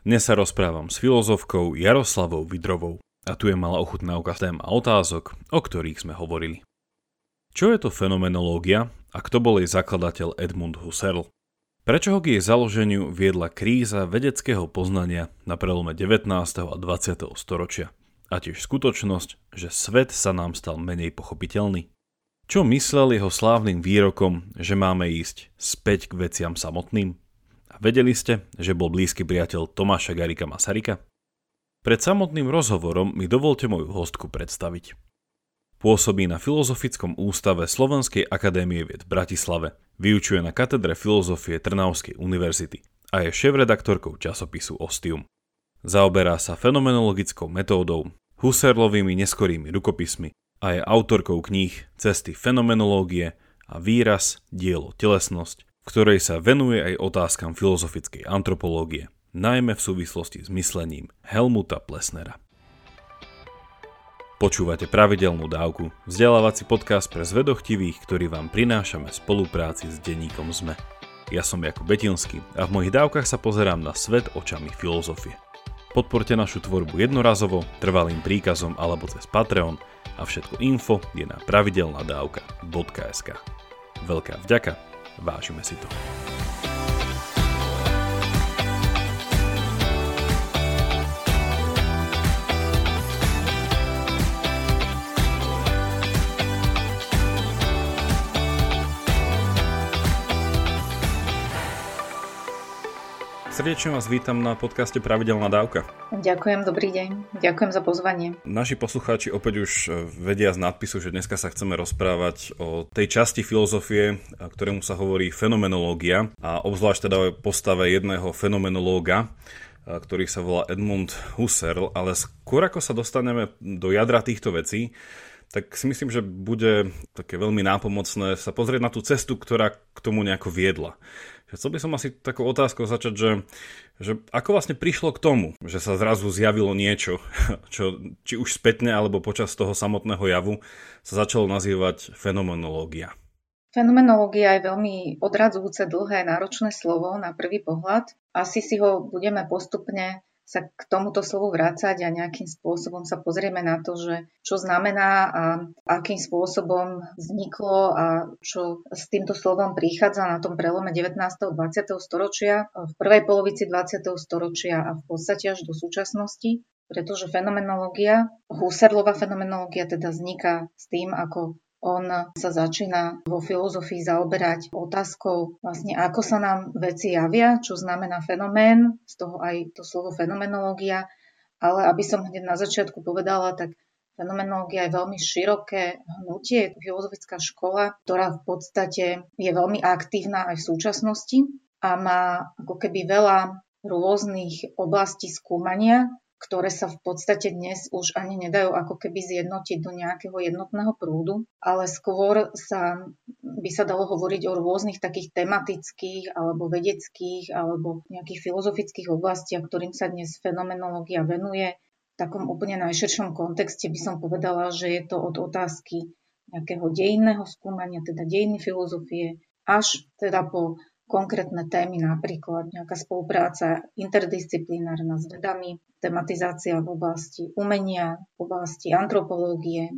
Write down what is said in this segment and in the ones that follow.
Dnes sa rozprávam s filozofkou Jaroslavou Vidrovou a tu je malá ochutnávka tém a otázok, o ktorých sme hovorili. Čo je to fenomenológia a kto bol jej zakladateľ Edmund Husserl? Prečo ho k jej založeniu viedla kríza vedeckého poznania na prelome 19. a 20. storočia? A tiež skutočnosť, že svet sa nám stal menej pochopiteľný? Čo myslel jeho slávnym výrokom, že máme ísť späť k veciam samotným? Vedeli ste, že bol blízky priateľ Tomáša Garika Masarika? Pred samotným rozhovorom mi dovolte moju hostku predstaviť. Pôsobí na Filozofickom ústave Slovenskej akadémie vied v Bratislave, vyučuje na katedre filozofie Trnavskej univerzity a je šéf-redaktorkou časopisu Ostium. Zaoberá sa fenomenologickou metódou, Husserlovými neskorými rukopismi a je autorkou kníh Cesty fenomenológie a Výraz, dielo, telesnosť, ktorej sa venuje aj otázkam filozofickej antropológie, najmä v súvislosti s myslením Helmuta Plesnera. Počúvate pravidelnú dávku, vzdelávací podcast pre zvedochtivých, ktorý vám prinášame v spolupráci s denníkom ZME. Ja som Jakub Betinský a v mojich dávkach sa pozerám na svet očami filozofie. Podporte našu tvorbu jednorazovo, trvalým príkazom alebo cez Patreon a všetko info je na pravidelnadavka.sk. Veľká vďaka Vážime si to. Srdečne vás vítam na podcaste Pravidelná dávka. Ďakujem, dobrý deň. Ďakujem za pozvanie. Naši poslucháči opäť už e, vedia z nadpisu, že dneska sa chceme rozprávať o tej časti filozofie, ktorému sa hovorí fenomenológia a obzvlášť teda o postave jedného fenomenológa, ktorý sa volá Edmund Husserl, ale skôr ako sa dostaneme do jadra týchto vecí, tak si myslím, že bude také veľmi nápomocné sa pozrieť na tú cestu, ktorá k tomu nejako viedla. Chcel by som asi takou otázkou začať, že, že ako vlastne prišlo k tomu, že sa zrazu zjavilo niečo, čo či už spätne alebo počas toho samotného javu sa začalo nazývať fenomenológia. Fenomenológia je veľmi odradzujúce, dlhé, náročné slovo na prvý pohľad. Asi si ho budeme postupne sa k tomuto slovu vrácať a nejakým spôsobom sa pozrieme na to, že čo znamená a akým spôsobom vzniklo a čo s týmto slovom prichádza na tom prelome 19. a 20. storočia, v prvej polovici 20. storočia a v podstate až do súčasnosti pretože fenomenológia, Husserlova fenomenológia teda vzniká s tým, ako on sa začína vo filozofii zaoberať otázkou, vlastne ako sa nám veci javia, čo znamená fenomén, z toho aj to slovo fenomenológia, ale aby som hneď na začiatku povedala, tak Fenomenológia je veľmi široké hnutie, filozofická škola, ktorá v podstate je veľmi aktívna aj v súčasnosti a má ako keby veľa rôznych oblastí skúmania, ktoré sa v podstate dnes už ani nedajú ako keby zjednotiť do nejakého jednotného prúdu, ale skôr sa by sa dalo hovoriť o rôznych takých tematických alebo vedeckých alebo nejakých filozofických oblastiach, ktorým sa dnes fenomenológia venuje. V takom úplne najširšom kontexte by som povedala, že je to od otázky nejakého dejinného skúmania, teda dejiny filozofie, až teda po konkrétne témy, napríklad nejaká spolupráca interdisciplinárna s vedami, tematizácia v oblasti umenia, v oblasti antropológie,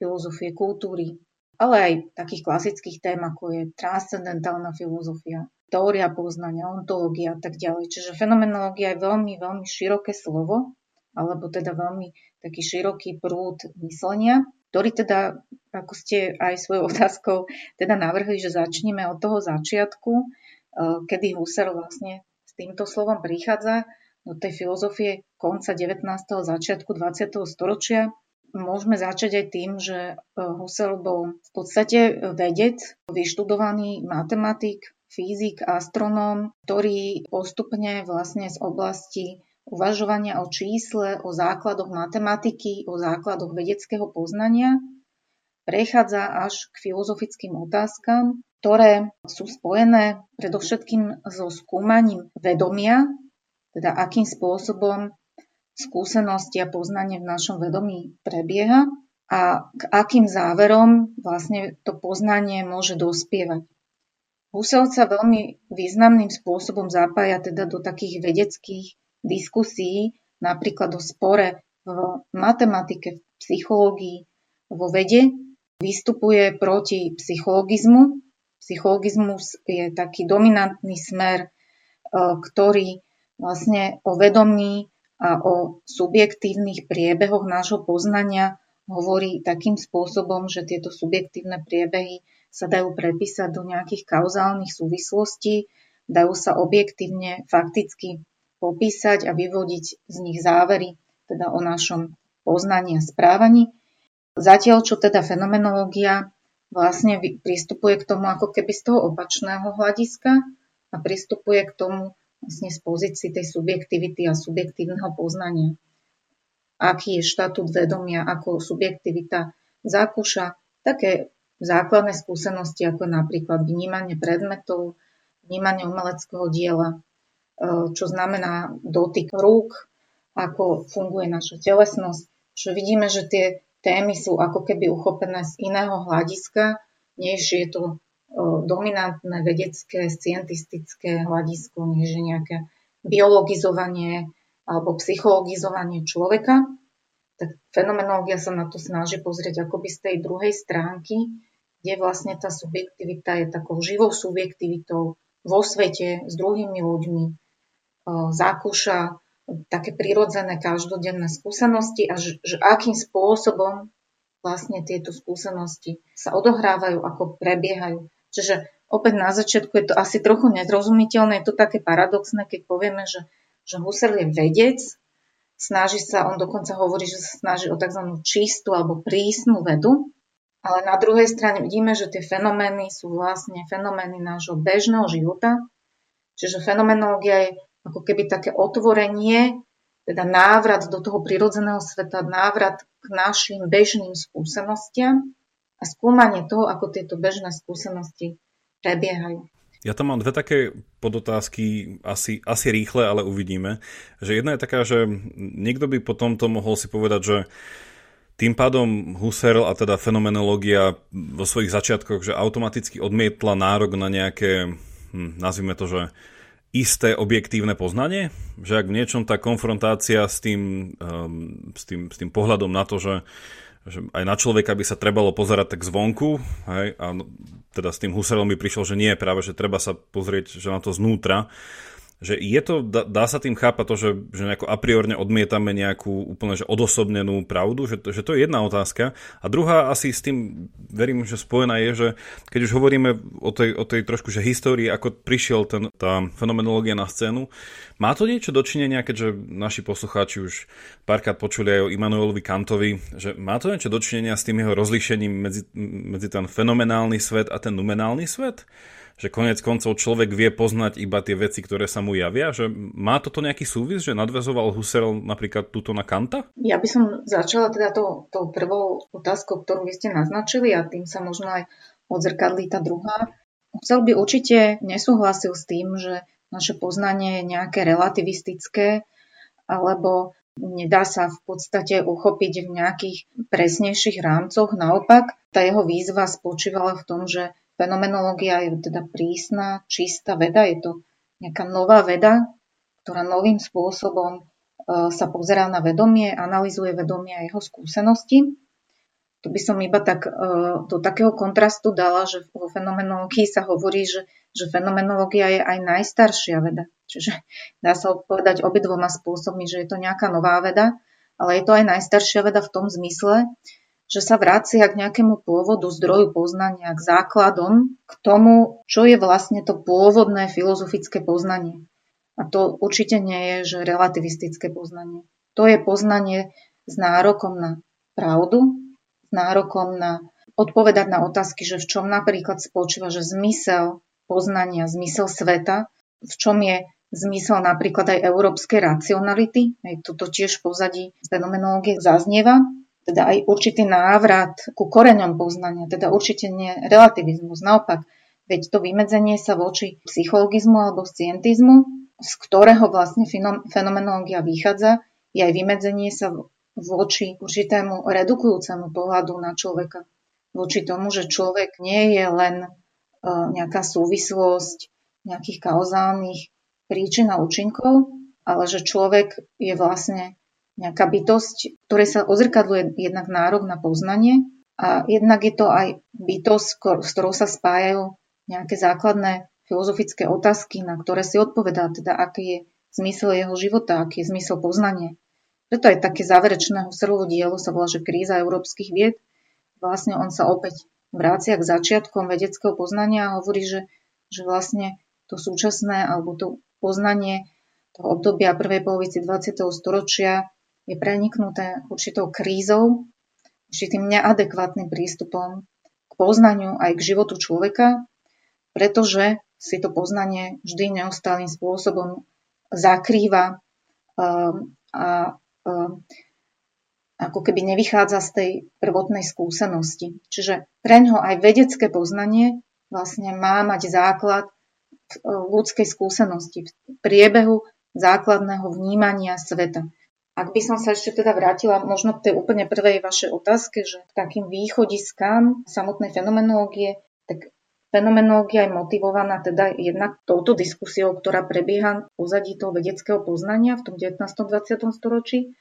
filozofie kultúry, ale aj takých klasických tém, ako je transcendentálna filozofia, teória poznania, ontológia a tak ďalej. Čiže fenomenológia je veľmi, veľmi široké slovo, alebo teda veľmi taký široký prúd myslenia, ktorý teda, ako ste aj svojou otázkou teda navrhli, že začneme od toho začiatku, kedy Husserl vlastne s týmto slovom prichádza do tej filozofie konca 19. začiatku 20. storočia. Môžeme začať aj tým, že eh, Husserl bol v podstate vedec, vyštudovaný matematik, fyzik, astronóm, ktorý postupne vlastne z oblasti uvažovania o čísle, o základoch matematiky, o základoch vedeckého poznania prechádza až k filozofickým otázkam, ktoré sú spojené predovšetkým so skúmaním vedomia, teda akým spôsobom skúsenosti a poznanie v našom vedomí prebieha a k akým záverom vlastne to poznanie môže dospievať. Husserl sa veľmi významným spôsobom zapája teda do takých vedeckých diskusii, napríklad o spore v matematike, v psychológii, vo vede, vystupuje proti psychologizmu. Psychologizmus je taký dominantný smer, e, ktorý vlastne o vedomí a o subjektívnych priebehoch nášho poznania hovorí takým spôsobom, že tieto subjektívne priebehy sa dajú prepísať do nejakých kauzálnych súvislostí, dajú sa objektívne, fakticky popísať a vyvodiť z nich závery, teda o našom poznaní a správaní. Zatiaľ, čo teda fenomenológia vlastne pristupuje k tomu ako keby z toho opačného hľadiska a pristupuje k tomu vlastne z pozície tej subjektivity a subjektívneho poznania. Aký je štatút vedomia, ako subjektivita zakúša také základné skúsenosti, ako napríklad vnímanie predmetov, vnímanie umeleckého diela, e, čo znamená dotyk rúk, ako funguje naša telesnosť, že vidíme, že tie témy sú ako keby uchopené z iného hľadiska, než je to dominantné vedecké, scientistické hľadisko, než je nejaké biologizovanie alebo psychologizovanie človeka, tak fenomenológia sa na to snaží pozrieť akoby z tej druhej stránky, kde vlastne tá subjektivita je takou živou subjektivitou vo svete s druhými ľuďmi, zakúša také prirodzené každodenné skúsenosti a že, že akým spôsobom vlastne tieto skúsenosti sa odohrávajú, ako prebiehajú. Čiže opäť na začiatku je to asi trochu nezrozumiteľné, je to také paradoxné, keď povieme, že, že Husserl je vedec, snaží sa, on dokonca hovorí, že sa snaží o tzv. čistú alebo prísnu vedu, ale na druhej strane vidíme, že tie fenomény sú vlastne fenomény nášho bežného života, čiže fenomenológia je ako keby také otvorenie, teda návrat do toho prirodzeného sveta, návrat k našim bežným skúsenostiam a skúmanie toho, ako tieto bežné skúsenosti prebiehajú. Ja tam mám dve také podotázky, asi, asi rýchle, ale uvidíme. Že jedna je taká, že niekto by potom to mohol si povedať, že tým pádom Husserl a teda fenomenológia vo svojich začiatkoch, že automaticky odmietla nárok na nejaké, hm, nazvime to, že isté objektívne poznanie, že ak v niečom tá konfrontácia s tým, um, s tým, s tým pohľadom na to, že že aj na človeka by sa trebalo pozerať tak zvonku, hej, a no, teda s tým Husserlom by prišiel, že nie, práve, že treba sa pozrieť že na to znútra, že je to, dá, sa tým chápať to, že, že nejako a priorne odmietame nejakú úplne že odosobnenú pravdu, že, že to je jedna otázka. A druhá asi s tým, verím, že spojená je, že keď už hovoríme o tej, o tej trošku že histórii, ako prišiel ten, tá fenomenológia na scénu, má to niečo dočinenia, keďže naši poslucháči už párkrát počuli aj o Immanuelovi Kantovi, že má to niečo dočinenia s tým jeho rozlíšením medzi, medzi ten fenomenálny svet a ten numenálny svet? Že konec koncov človek vie poznať iba tie veci, ktoré sa mu javia? Že má toto nejaký súvis, že nadvezoval Husserl napríklad túto na Kanta? Ja by som začala teda tou, tou prvou otázkou, ktorú vy ste naznačili a tým sa možno aj odzrkadlí tá druhá. Husserl by určite nesúhlasil s tým, že naše poznanie je nejaké relativistické alebo nedá sa v podstate uchopiť v nejakých presnejších rámcoch. Naopak, tá jeho výzva spočívala v tom, že Fenomenológia je teda prísna, čistá veda, je to nejaká nová veda, ktorá novým spôsobom e, sa pozerá na vedomie, analizuje vedomie a jeho skúsenosti. Tu by som iba tak e, do takého kontrastu dala, že vo fenomenológii sa hovorí, že, že fenomenológia je aj najstaršia veda. Čiže dá sa odpovedať obidvoma spôsobmi, že je to nejaká nová veda, ale je to aj najstaršia veda v tom zmysle, že sa vracia k nejakému pôvodu zdroju poznania, k základom, k tomu, čo je vlastne to pôvodné filozofické poznanie. A to určite nie je, že relativistické poznanie. To je poznanie s nárokom na pravdu, s nárokom na odpovedať na otázky, že v čom napríklad spočíva, že zmysel poznania, zmysel sveta, v čom je zmysel napríklad aj európskej racionality. Aj toto tiež v pozadí fenomenológie zaznieva teda aj určitý návrat ku koreňom poznania, teda určite nie relativizmus. Naopak, veď to vymedzenie sa voči psychologizmu alebo scientizmu, z ktorého vlastne fenomenológia vychádza, je aj vymedzenie sa voči určitému redukujúcemu pohľadu na človeka. Voči tomu, že človek nie je len e, nejaká súvislosť nejakých kauzálnych príčin a účinkov, ale že človek je vlastne nejaká bytosť, ktorej sa ozrkadluje jednak nárok na poznanie a jednak je to aj bytosť, s ktorou sa spájajú nejaké základné filozofické otázky, na ktoré si odpovedá, teda aký je zmysel jeho života, aký je zmysel poznania. Preto aj také záverečné Husserlovo dielo sa volá, že kríza európskych vied. Vlastne on sa opäť vrácia k začiatkom vedeckého poznania a hovorí, že, že vlastne to súčasné alebo to poznanie toho obdobia prvej polovici 20. storočia je preniknuté určitou krízou, určitým neadekvátnym prístupom k poznaniu aj k životu človeka, pretože si to poznanie vždy neustálým spôsobom zakrýva um, a um, ako keby nevychádza z tej prvotnej skúsenosti. Čiže pre ňo aj vedecké poznanie vlastne má mať základ v uh, ľudskej skúsenosti, v priebehu základného vnímania sveta. Ak by som sa ešte teda vrátila možno k tej úplne prvej vašej otázke, že k takým východiskám samotnej fenomenológie, tak fenomenológia je motivovaná teda jednak touto diskusiou, ktorá prebieha pozadí toho vedeckého poznania v tom 19. 20. storočí,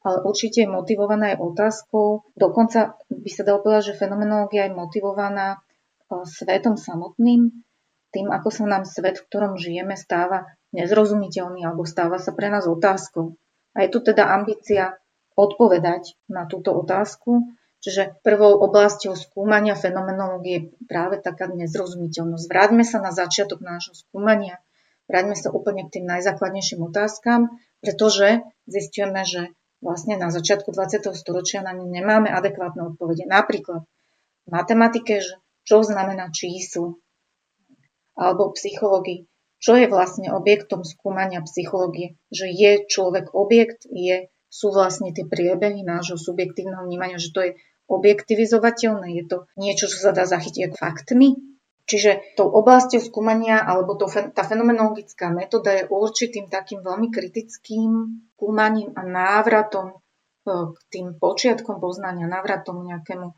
ale určite je motivovaná aj otázkou, dokonca by sa dalo povedať, že fenomenológia je motivovaná e, svetom samotným, tým, ako sa nám svet, v ktorom žijeme, stáva nezrozumiteľný alebo stáva sa pre nás otázkou. A je tu teda ambícia odpovedať na túto otázku. Čiže prvou oblasťou skúmania fenomenológie je práve taká nezrozumiteľnosť. Vráťme sa na začiatok nášho skúmania, vráťme sa úplne k tým najzákladnejším otázkam, pretože zistíme, že vlastne na začiatku 20. storočia na ne nemáme adekvátne odpovede. Napríklad v matematike, že čo znamená číslo, alebo v psychológii, čo je vlastne objektom skúmania psychológie? Že je človek objekt, je, sú vlastne tie priebehy nášho subjektívneho vnímania, že to je objektivizovateľné, je to niečo, čo sa dá zachytiť ako faktmi. Čiže tou oblasťou skúmania alebo to, tá fenomenologická metóda je určitým takým veľmi kritickým skúmaním a návratom e, k tým počiatkom poznania, návratom nejakému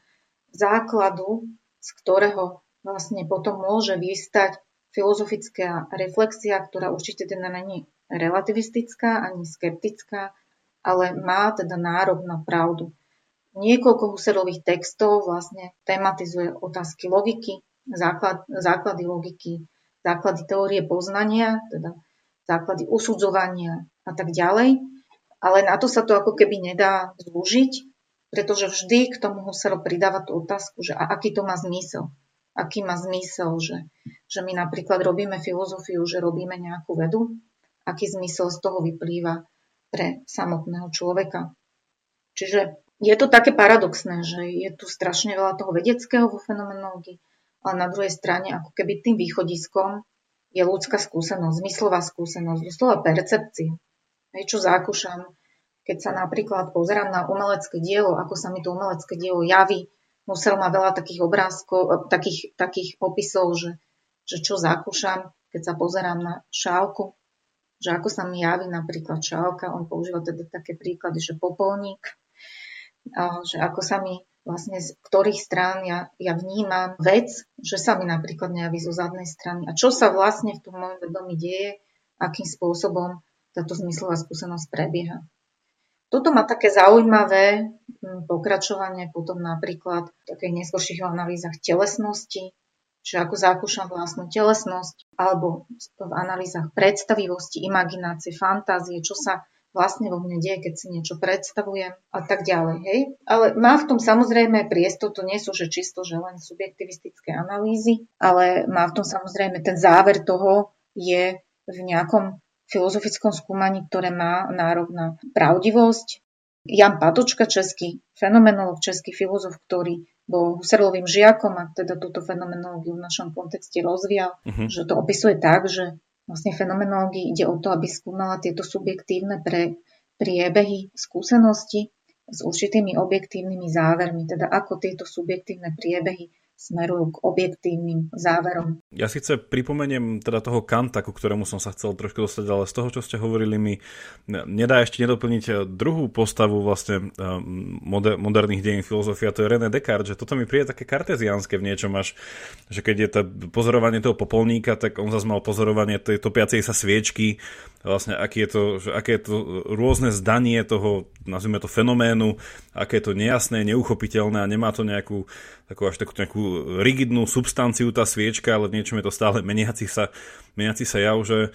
základu, z ktorého vlastne potom môže vystať filozofická reflexia, ktorá určite teda není relativistická ani skeptická, ale má teda nárok na pravdu. Niekoľko Husserlových textov vlastne tematizuje otázky logiky, základ, základy logiky, základy teórie poznania, teda základy usudzovania a tak ďalej. Ale na to sa to ako keby nedá zúžiť, pretože vždy k tomu Husserl pridáva tú otázku, že a aký to má zmysel aký má zmysel, že, že my napríklad robíme filozofiu, že robíme nejakú vedu, aký zmysel z toho vyplýva pre samotného človeka. Čiže je to také paradoxné, že je tu strašne veľa toho vedeckého vo fenomenológii, ale na druhej strane ako keby tým východiskom je ľudská skúsenosť, zmyslová skúsenosť, doslova percepcia. Hej, čo zakúšam, keď sa napríklad pozerám na umelecké dielo, ako sa mi to umelecké dielo javí, Musel má veľa takých obrázkov, e, takých, takých popisov, že, že čo zakúšam, keď sa pozerám na šálku, že ako sa mi javí napríklad šálka, on používa teda také príklady, že popolník, že ako sa mi vlastne z ktorých strán ja, ja vnímam vec, že sa mi napríklad nejaví zo zadnej strany. A čo sa vlastne v tom mojom vedomí deje, akým spôsobom táto zmyslová skúsenosť prebieha. Toto má také zaujímavé hm, pokračovanie potom napríklad v takých neskôrších analýzach telesnosti, čiže ako zakúšam vlastnú telesnosť, alebo v analýzach predstavivosti, imaginácie, fantázie, čo sa vlastne vo mne deje, keď si niečo predstavujem a tak ďalej. Hej? Ale má v tom samozrejme priestor, to nie sú že čisto že len subjektivistické analýzy, ale má v tom samozrejme ten záver toho je v nejakom filozofickom skúmaní, ktoré má nárok na pravdivosť. Jan Patočka, český fenomenolog, český filozof, ktorý bol Husserlovým žiakom a teda túto fenomenológiu v našom kontexte rozvíjal, uh-huh. že to opisuje tak, že vlastne fenomenológii ide o to, aby skúmala tieto subjektívne pre priebehy skúsenosti s určitými objektívnymi závermi, teda ako tieto subjektívne priebehy smerujú k objektívnym záverom. Ja si chce pripomeniem teda toho Kanta, ku ktorému som sa chcel trošku dostať, ale z toho, čo ste hovorili mi, nedá ešte nedoplniť druhú postavu vlastne um, moder- moderných dejín filozofia, to je René Descartes, že toto mi príde také karteziánske v niečom až, že keď je to pozorovanie toho popolníka, tak on zase mal pozorovanie tej topiacej sa sviečky, vlastne aký je to, že aké je to rôzne zdanie toho, nazvime to fenoménu, aké je to nejasné, neuchopiteľné a nemá to nejakú takú až takú nejakú rigidnú substanciu tá sviečka, ale v niečom je to stále meniaci sa, meniaci sa jav, že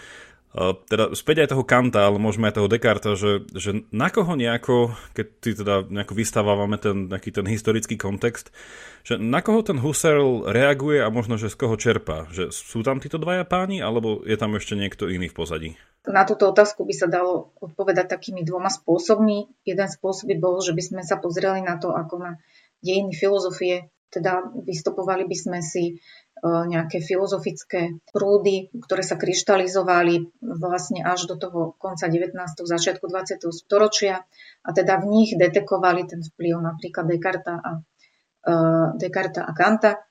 teda späť aj toho Kanta, ale môžeme aj toho Descartes, že, že na koho nejako, keď ty teda nejako vystávame ten, nejaký ten historický kontext, že na koho ten Husserl reaguje a možno, že z koho čerpá? Že sú tam títo dvaja páni, alebo je tam ešte niekto iný v pozadí? Na túto otázku by sa dalo odpovedať takými dvoma spôsobmi. Jeden spôsob by bol, že by sme sa pozreli na to, ako na dejiny filozofie, teda vystupovali by sme si nejaké filozofické prúdy, ktoré sa kryštalizovali vlastne až do toho konca 19. začiatku 20. storočia a teda v nich detekovali ten vplyv napríklad Descarta a, uh, Descarta a Kanta,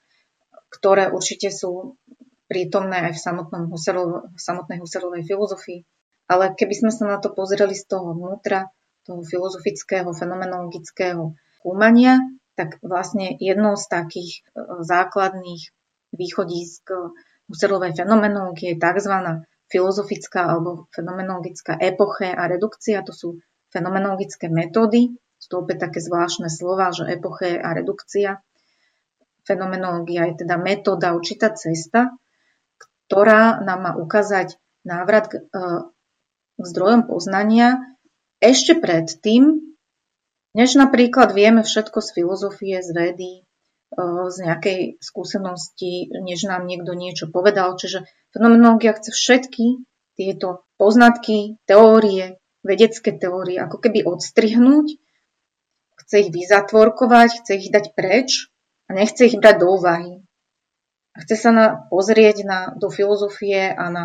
ktoré určite sú prítomné aj v, samotnom Husserlov, v samotnej Husserlovej filozofii. Ale keby sme sa na to pozreli z toho vnútra, toho filozofického, fenomenologického skúmania, tak vlastne jednou z takých e, základných východisk Husserlovej fenomenológie je tzv. filozofická alebo fenomenologická epoche a redukcia. To sú fenomenologické metódy. Sú to opäť také zvláštne slova, že epoche a redukcia. Fenomenológia je teda metóda, určitá cesta, ktorá nám má ukázať návrat k, e, k zdrojom poznania ešte predtým, než napríklad vieme všetko z filozofie, z vedy, z nejakej skúsenosti, než nám niekto niečo povedal. Čiže fenomenológia chce všetky tieto poznatky, teórie, vedecké teórie ako keby odstrihnúť, chce ich vyzatvorkovať, chce ich dať preč a nechce ich brať do úvahy. Chce sa na, pozrieť na, do filozofie a na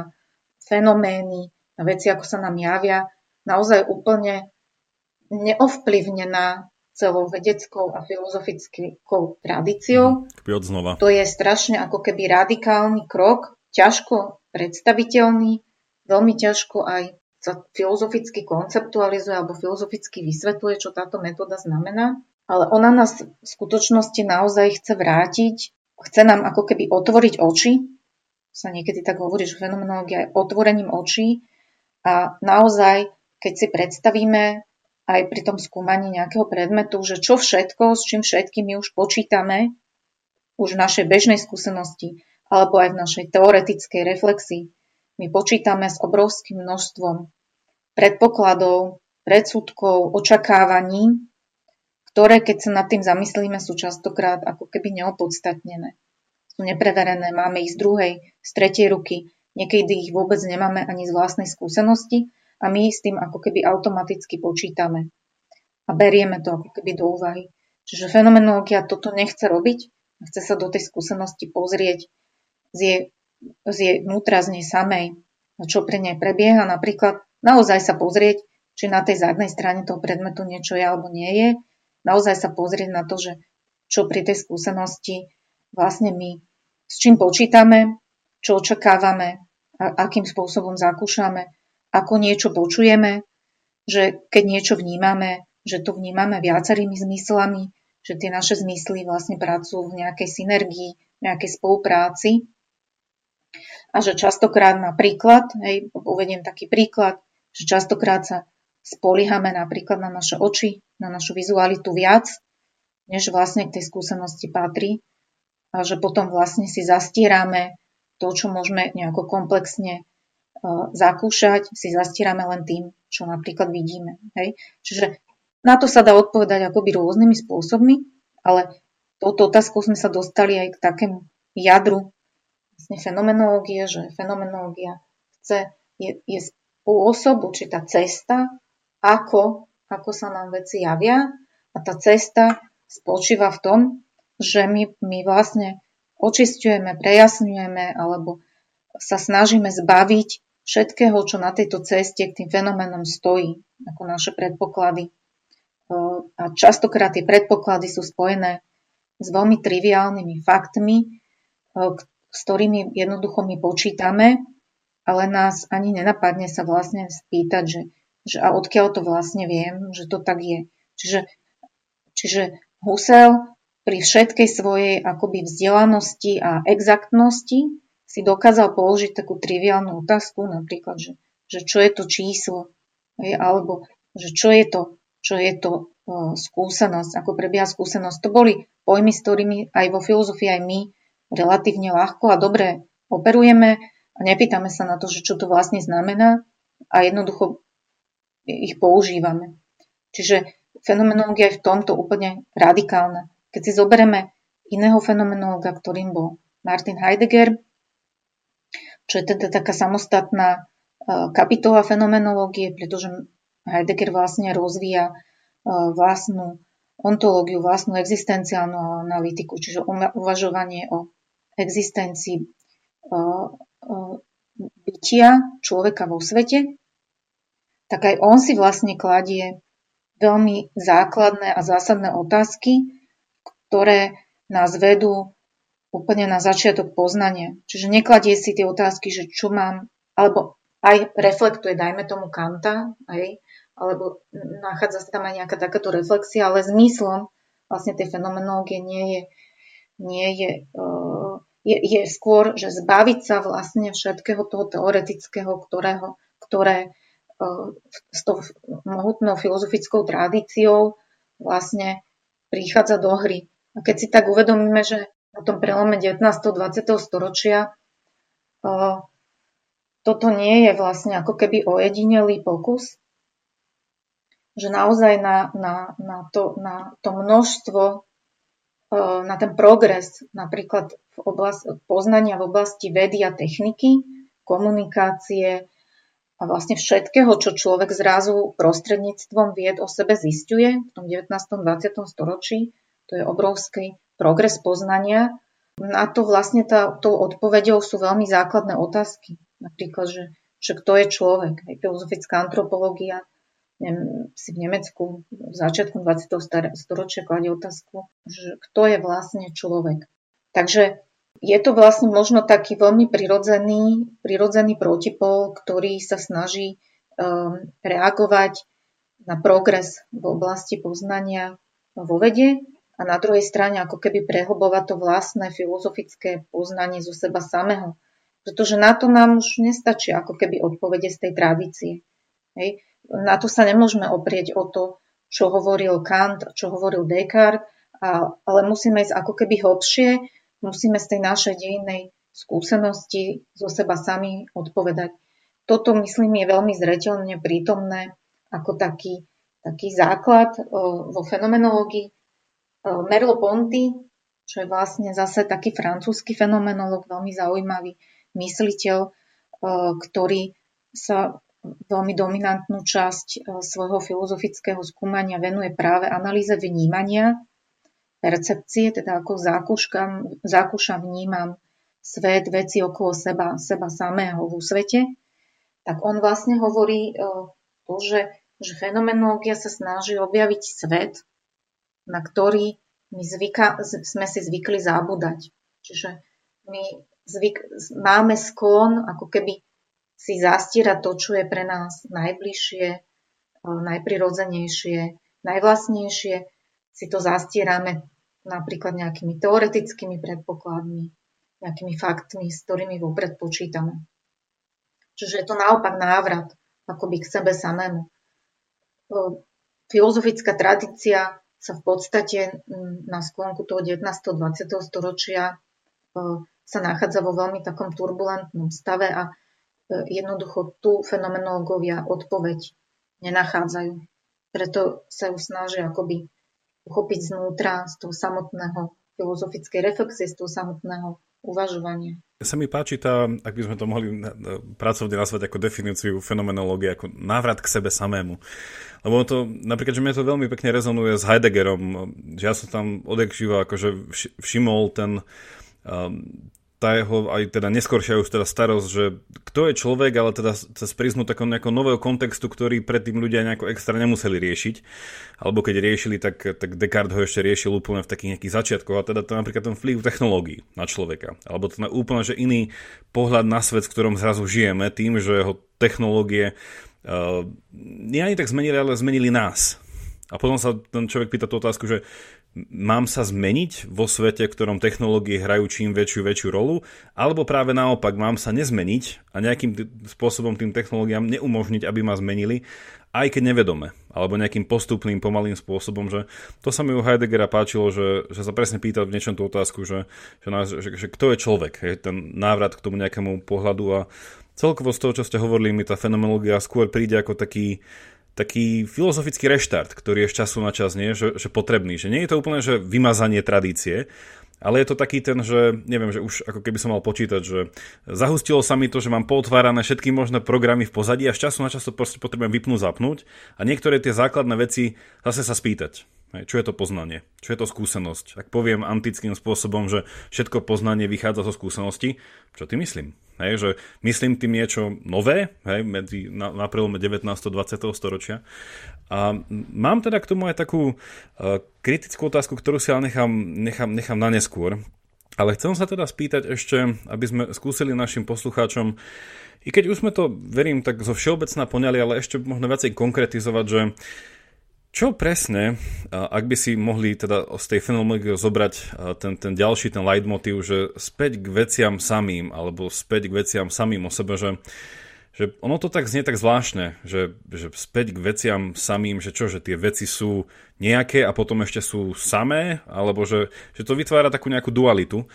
fenomény, na veci, ako sa nám javia, naozaj úplne neovplyvnená celou vedeckou a filozofickou tradíciou. znova. To je strašne ako keby radikálny krok, ťažko predstaviteľný, veľmi ťažko aj sa filozoficky konceptualizuje alebo filozoficky vysvetľuje, čo táto metóda znamená. Ale ona nás v skutočnosti naozaj chce vrátiť, chce nám ako keby otvoriť oči. Sa niekedy tak hovorí, že fenomenológia je otvorením očí a naozaj, keď si predstavíme aj pri tom skúmaní nejakého predmetu, že čo všetko, s čím všetkým my už počítame, už v našej bežnej skúsenosti, alebo aj v našej teoretickej reflexii. My počítame s obrovským množstvom predpokladov, predsudkov, očakávaní, ktoré, keď sa nad tým zamyslíme, sú častokrát ako keby neopodstatnené. Sú nepreverené, máme ich z druhej, z tretej ruky, niekedy ich vôbec nemáme ani z vlastnej skúsenosti a my s tým ako keby automaticky počítame a berieme to ako keby do úvahy. Čiže fenomenológia toto nechce robiť, chce sa do tej skúsenosti pozrieť z jej, z jej vnútra, z nej samej, čo pri nej prebieha. Napríklad naozaj sa pozrieť, či na tej zadnej strane toho predmetu niečo je alebo nie je. Naozaj sa pozrieť na to, že čo pri tej skúsenosti vlastne my s čím počítame, čo očakávame, a akým spôsobom zakúšame ako niečo počujeme, že keď niečo vnímame, že to vnímame viacerými zmyslami, že tie naše zmysly vlastne pracujú v nejakej synergii, nejakej spolupráci. A že častokrát napríklad, hej, uvediem taký príklad, že častokrát sa spoliehame napríklad na naše oči, na našu vizualitu viac, než vlastne k tej skúsenosti patrí. A že potom vlastne si zastierame to, čo môžeme nejako komplexne zakúšať, si zastierame len tým, čo napríklad vidíme. Hej? Čiže na to sa dá odpovedať akoby rôznymi spôsobmi, ale touto otázkou sme sa dostali aj k takému jadru vlastne fenomenológie, že fenomenológia chce, je, je spôsob, určitá cesta, ako, ako sa nám veci javia a tá cesta spočíva v tom, že my, my vlastne očistujeme, prejasňujeme alebo sa snažíme zbaviť všetkého, čo na tejto ceste k tým fenoménom stojí, ako naše predpoklady. A častokrát tie predpoklady sú spojené s veľmi triviálnymi faktmi, s ktorými jednoducho my počítame, ale nás ani nenapadne sa vlastne spýtať, že, že a odkiaľ to vlastne viem, že to tak je. Čiže, čiže Husel pri všetkej svojej akoby vzdelanosti a exaktnosti si dokázal položiť takú triviálnu otázku, napríklad, že že čo je to číslo, alebo že čo je to, čo je to uh, skúsenosť, ako prebieha skúsenosť. To boli pojmy, s ktorými aj vo filozofii aj my relatívne ľahko a dobre operujeme a nepýtame sa na to, že čo to vlastne znamená a jednoducho ich používame. Čiže fenomenológia je v tomto úplne radikálna. Keď si zoberieme iného fenomenológa, ktorým bol Martin Heidegger, čo je teda taká samostatná e, kapitola fenomenológie, pretože Heidegger vlastne rozvíja e, vlastnú ontológiu, vlastnú existenciálnu analytiku, čiže uvažovanie o existencii e, bytia človeka vo svete, tak aj on si vlastne kladie veľmi základné a zásadné otázky, ktoré nás vedú úplne na začiatok poznania. Čiže nekladie si tie otázky, že čo mám, alebo aj reflektuje, dajme tomu Kanta, aj, alebo nachádza sa tam aj nejaká takáto reflexia, ale zmyslom vlastne tej fenomenológie nie je, nie je, uh, je, je skôr, že zbaviť sa vlastne všetkého toho teoretického, ktorého, ktoré uh, s tou mohutnou filozofickou tradíciou vlastne prichádza do hry. A keď si tak uvedomíme, že na tom prelome 19. 20. storočia. Toto nie je vlastne ako keby ojedinelý pokus, že naozaj na, na, na, to, na to množstvo, na ten progres napríklad v oblasti poznania v oblasti vedy a techniky, komunikácie a vlastne všetkého, čo človek zrazu prostredníctvom vied o sebe zistuje v tom 19. 20. storočí, to je obrovský progres poznania. Na to vlastne tá, tou odpovedou sú veľmi základné otázky. Napríklad, že, že kto je človek. Aj filozofická antropológia neviem, si v Nemecku v začiatku 20. storočia kladie otázku, že kto je vlastne človek. Takže je to vlastne možno taký veľmi prirodzený, prirodzený protipol, ktorý sa snaží um, reagovať na progres v oblasti poznania vo vede a na druhej strane ako keby prehlbovať to vlastné filozofické poznanie zo seba samého. Pretože na to nám už nestačí ako keby odpovede z tej tradície. Hej. Na to sa nemôžeme oprieť o to, čo hovoril Kant, čo hovoril Descartes, a, ale musíme ísť ako keby hlbšie, musíme z tej našej dejinnej skúsenosti zo seba sami odpovedať. Toto, myslím, je veľmi zreteľne prítomné ako taký, taký základ vo fenomenológii, Merlo Ponty, čo je vlastne zase taký francúzsky fenomenolog, veľmi zaujímavý mysliteľ, ktorý sa veľmi dominantnú časť svojho filozofického skúmania venuje práve analýze vnímania, percepcie, teda ako zákúšam, zákúšam vnímam svet, veci okolo seba, seba samého vo svete, tak on vlastne hovorí to, že, že fenomenológia sa snaží objaviť svet, na ktorý my zvyka, sme si zvykli zabúdať. Čiže my zvyk, máme sklon ako keby si zastierať to, čo je pre nás najbližšie, najprirodzenejšie, najvlastnejšie. Si to zastierame napríklad nejakými teoretickými predpokladmi, nejakými faktmi, s ktorými vopred počítame. Čiže je to naopak návrat akoby k sebe samému. Filozofická tradícia sa v podstate mm, na sklonku toho 19. 20. storočia e, sa nachádza vo veľmi takom turbulentnom stave a e, jednoducho tu fenomenológovia odpoveď nenachádzajú. Preto sa ju snažia akoby uchopiť znútra z toho samotného filozofickej reflexie, z toho samotného uvažovania. Sa mi páči tá, ak by sme to mohli pracovne nazvať ako definíciu fenomenológie, ako návrat k sebe samému. Lebo to, napríklad, že mňa to veľmi pekne rezonuje s Heideggerom, že ja som tam odjak živo akože všimol ten, um, tá jeho aj teda neskoršia už teda starosť, že kto je človek, ale teda cez prízmu takého nejakého nového kontextu, ktorý predtým ľudia nejako extra nemuseli riešiť. Alebo keď riešili, tak, tak Descartes ho ešte riešil úplne v takých nejakých začiatkoch. A teda to napríklad ten vplyv technológií na človeka. Alebo to je úplne že iný pohľad na svet, v ktorom zrazu žijeme, tým, že jeho technológie uh, nie ani tak zmenili, ale zmenili nás A potom sa ten človek pýta tú otázku, že mám sa zmeniť vo svete, v ktorom technológie hrajú čím väčšiu, väčšiu rolu, alebo práve naopak mám sa nezmeniť a nejakým spôsobom tým technológiám neumožniť, aby ma zmenili, aj keď nevedome, alebo nejakým postupným, pomalým spôsobom, že to sa mi u Heideggera páčilo, že, že sa presne pýtal v niečom tú otázku, že, že, že, že kto je človek, je ten návrat k tomu nejakému pohľadu a celkovo z toho, čo ste hovorili, mi tá fenomenológia skôr príde ako taký taký filozofický reštart, ktorý je z času na čas nie, že, že potrebný. Že nie je to úplne, že vymazanie tradície, ale je to taký ten, že neviem, že už ako keby som mal počítať, že zahustilo sa mi to, že mám pootvárané všetky možné programy v pozadí a z času na čas to proste potrebujem vypnúť, zapnúť a niektoré tie základné veci zase sa spýtať. Čo je to poznanie? Čo je to skúsenosť? Ak poviem antickým spôsobom, že všetko poznanie vychádza zo skúsenosti, čo ty myslím? Hej, že myslím tým niečo nové hej, medzi, na, na prelome 19. 20. storočia. A mám teda k tomu aj takú uh, kritickú otázku, ktorú si ale nechám, nechám, nechám na neskôr. Ale chcem sa teda spýtať ešte, aby sme skúsili našim poslucháčom, i keď už sme to, verím, tak zo všeobecná poňali, ale ešte možno viacej konkretizovať, že čo presne, ak by si mohli teda z tej fenomenológie zobrať ten, ten ďalší, ten leitmotiv, že späť k veciam samým, alebo späť k veciam samým o sebe, že, že ono to tak znie tak zvláštne, že, že späť k veciam samým, že čo, že tie veci sú nejaké a potom ešte sú samé, alebo že, že to vytvára takú nejakú dualitu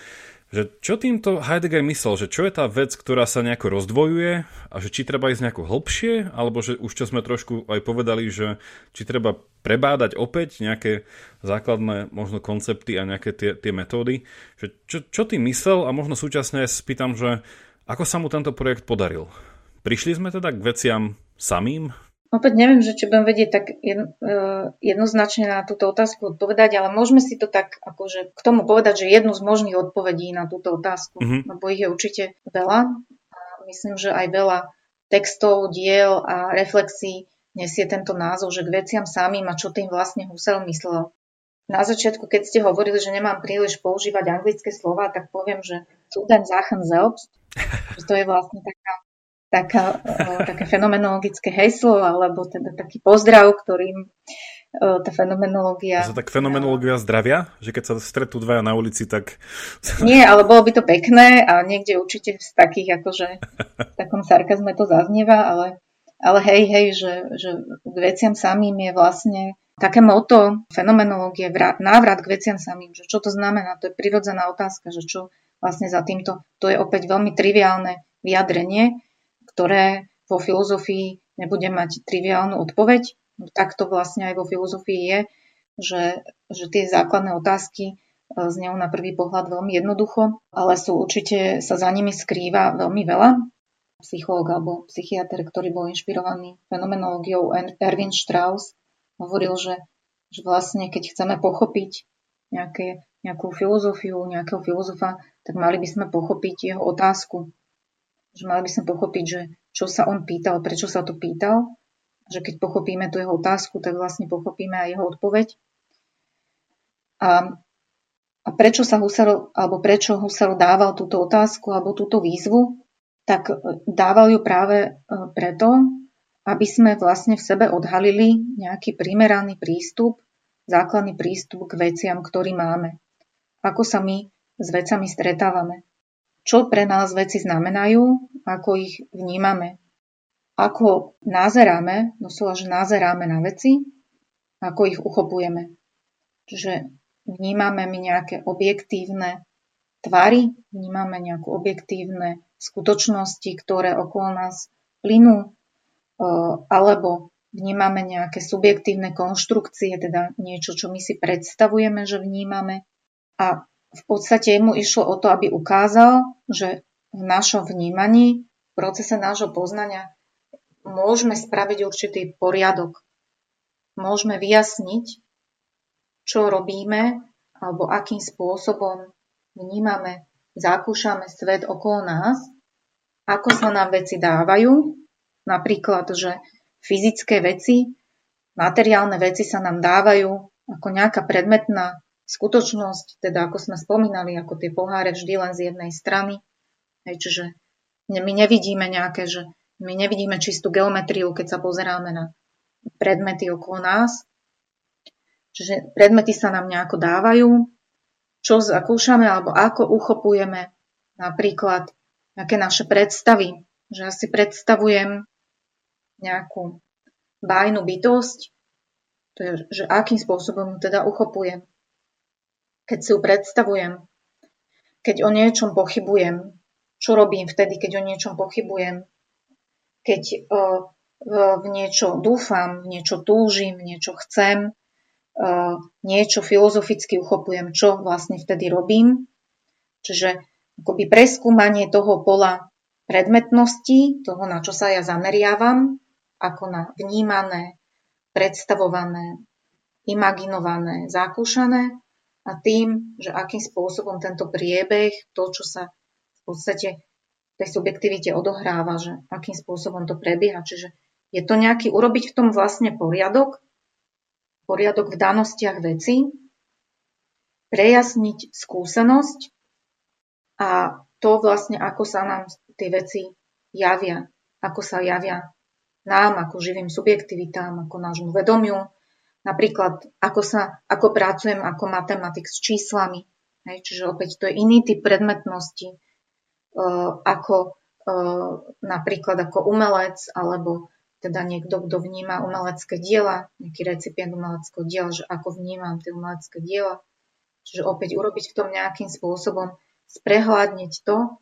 že čo týmto Heidegger myslel, že čo je tá vec, ktorá sa nejako rozdvojuje a že či treba ísť nejako hlbšie, alebo že už čo sme trošku aj povedali, že či treba prebádať opäť nejaké základné možno koncepty a nejaké tie, tie metódy. Že čo, čo tým myslel a možno súčasne spýtam, že ako sa mu tento projekt podaril. Prišli sme teda k veciam samým? Opäť neviem, že či budem vedieť tak e, jednoznačne na túto otázku odpovedať, ale môžeme si to tak akože k tomu povedať, že jednu z možných odpovedí na túto otázku, mm-hmm. lebo ich je určite veľa. A myslím, že aj veľa textov, diel a reflexí nesie tento názov, že k veciam samým a čo tým vlastne Husserl myslel. Na začiatku, keď ste hovorili, že nemám príliš používať anglické slova, tak poviem, že zu den Sachen selbst, že to je vlastne taká taká, také fenomenologické heslo, alebo teda taký pozdrav, ktorým tá fenomenológia... To tak fenomenológia zdravia? Že keď sa stretú dvaja na ulici, tak... Nie, ale bolo by to pekné a niekde určite z takých, akože v takom sarkazme to zaznieva, ale, ale hej, hej, že, že k veciam samým je vlastne také moto fenomenológie, návrat k veciam samým, že čo to znamená, to je prirodzená otázka, že čo vlastne za týmto, to je opäť veľmi triviálne vyjadrenie, ktoré vo filozofii nebude mať triviálnu odpoveď. No, tak to vlastne aj vo filozofii je, že, že tie základné otázky e, znejú na prvý pohľad veľmi jednoducho, ale sú určite, sa za nimi skrýva veľmi veľa. Psychológ alebo psychiatr, ktorý bol inšpirovaný fenomenológiou Erwin Strauss, hovoril, že, že vlastne keď chceme pochopiť nejaké, nejakú filozofiu, nejakého filozofa, tak mali by sme pochopiť jeho otázku, že mali by sme pochopiť, že čo sa on pýtal, prečo sa to pýtal, že keď pochopíme tú jeho otázku, tak vlastne pochopíme aj jeho odpoveď. A, a prečo sa Husserl, alebo prečo Husserl dával túto otázku alebo túto výzvu, tak e, dával ju práve e, preto, aby sme vlastne v sebe odhalili nejaký primeraný prístup, základný prístup k veciam, ktorý máme. Ako sa my s vecami stretávame čo pre nás veci znamenajú, ako ich vnímame, ako názeráme, doslova, že názeráme na veci, ako ich uchopujeme. Čiže vnímame my nejaké objektívne tvary, vnímame nejaké objektívne skutočnosti, ktoré okolo nás plynú, alebo vnímame nejaké subjektívne konštrukcie, teda niečo, čo my si predstavujeme, že vnímame. A v podstate mu išlo o to, aby ukázal, že v našom vnímaní, v procese nášho poznania môžeme spraviť určitý poriadok. Môžeme vyjasniť, čo robíme alebo akým spôsobom vnímame, zakúšame svet okolo nás, ako sa nám veci dávajú, napríklad, že fyzické veci, materiálne veci sa nám dávajú ako nejaká predmetná skutočnosť, teda ako sme spomínali, ako tie poháre vždy len z jednej strany. Hej, čiže my nevidíme nejaké, že my nevidíme čistú geometriu, keď sa pozeráme na predmety okolo nás, Čiže predmety sa nám nejako dávajú, čo zakúšame alebo ako uchopujeme napríklad nejaké naše predstavy. Že ja si predstavujem nejakú bájnu bytosť, to je, že akým spôsobom teda uchopujem. Keď si ju predstavujem, keď o niečom pochybujem, čo robím vtedy, keď o niečom pochybujem, keď uh, v niečo dúfam, v niečo túžim, v niečo chcem, niečo filozoficky uchopujem, čo vlastne vtedy robím. Čiže akoby preskúmanie toho pola predmetnosti, toho, na čo sa ja zameriavam, ako na vnímané, predstavované, imaginované, zakúšané a tým, že akým spôsobom tento priebeh, to, čo sa v podstate tej subjektivite odohráva, že akým spôsobom to prebieha. Čiže je to nejaký urobiť v tom vlastne poriadok, poriadok v danostiach veci, prejasniť skúsenosť a to vlastne, ako sa nám tie veci javia, ako sa javia nám, ako živým subjektivitám, ako nášmu vedomiu, napríklad ako, sa, ako pracujem ako matematik s číslami, hej, čiže opäť to je iný typ predmetnosti, uh, ako uh, napríklad ako umelec alebo teda niekto, kto vníma umelecké diela, nejaký recipient umeleckého diela, že ako vnímam tie umelecké diela. Čiže opäť urobiť v tom nejakým spôsobom, sprehľadniť to,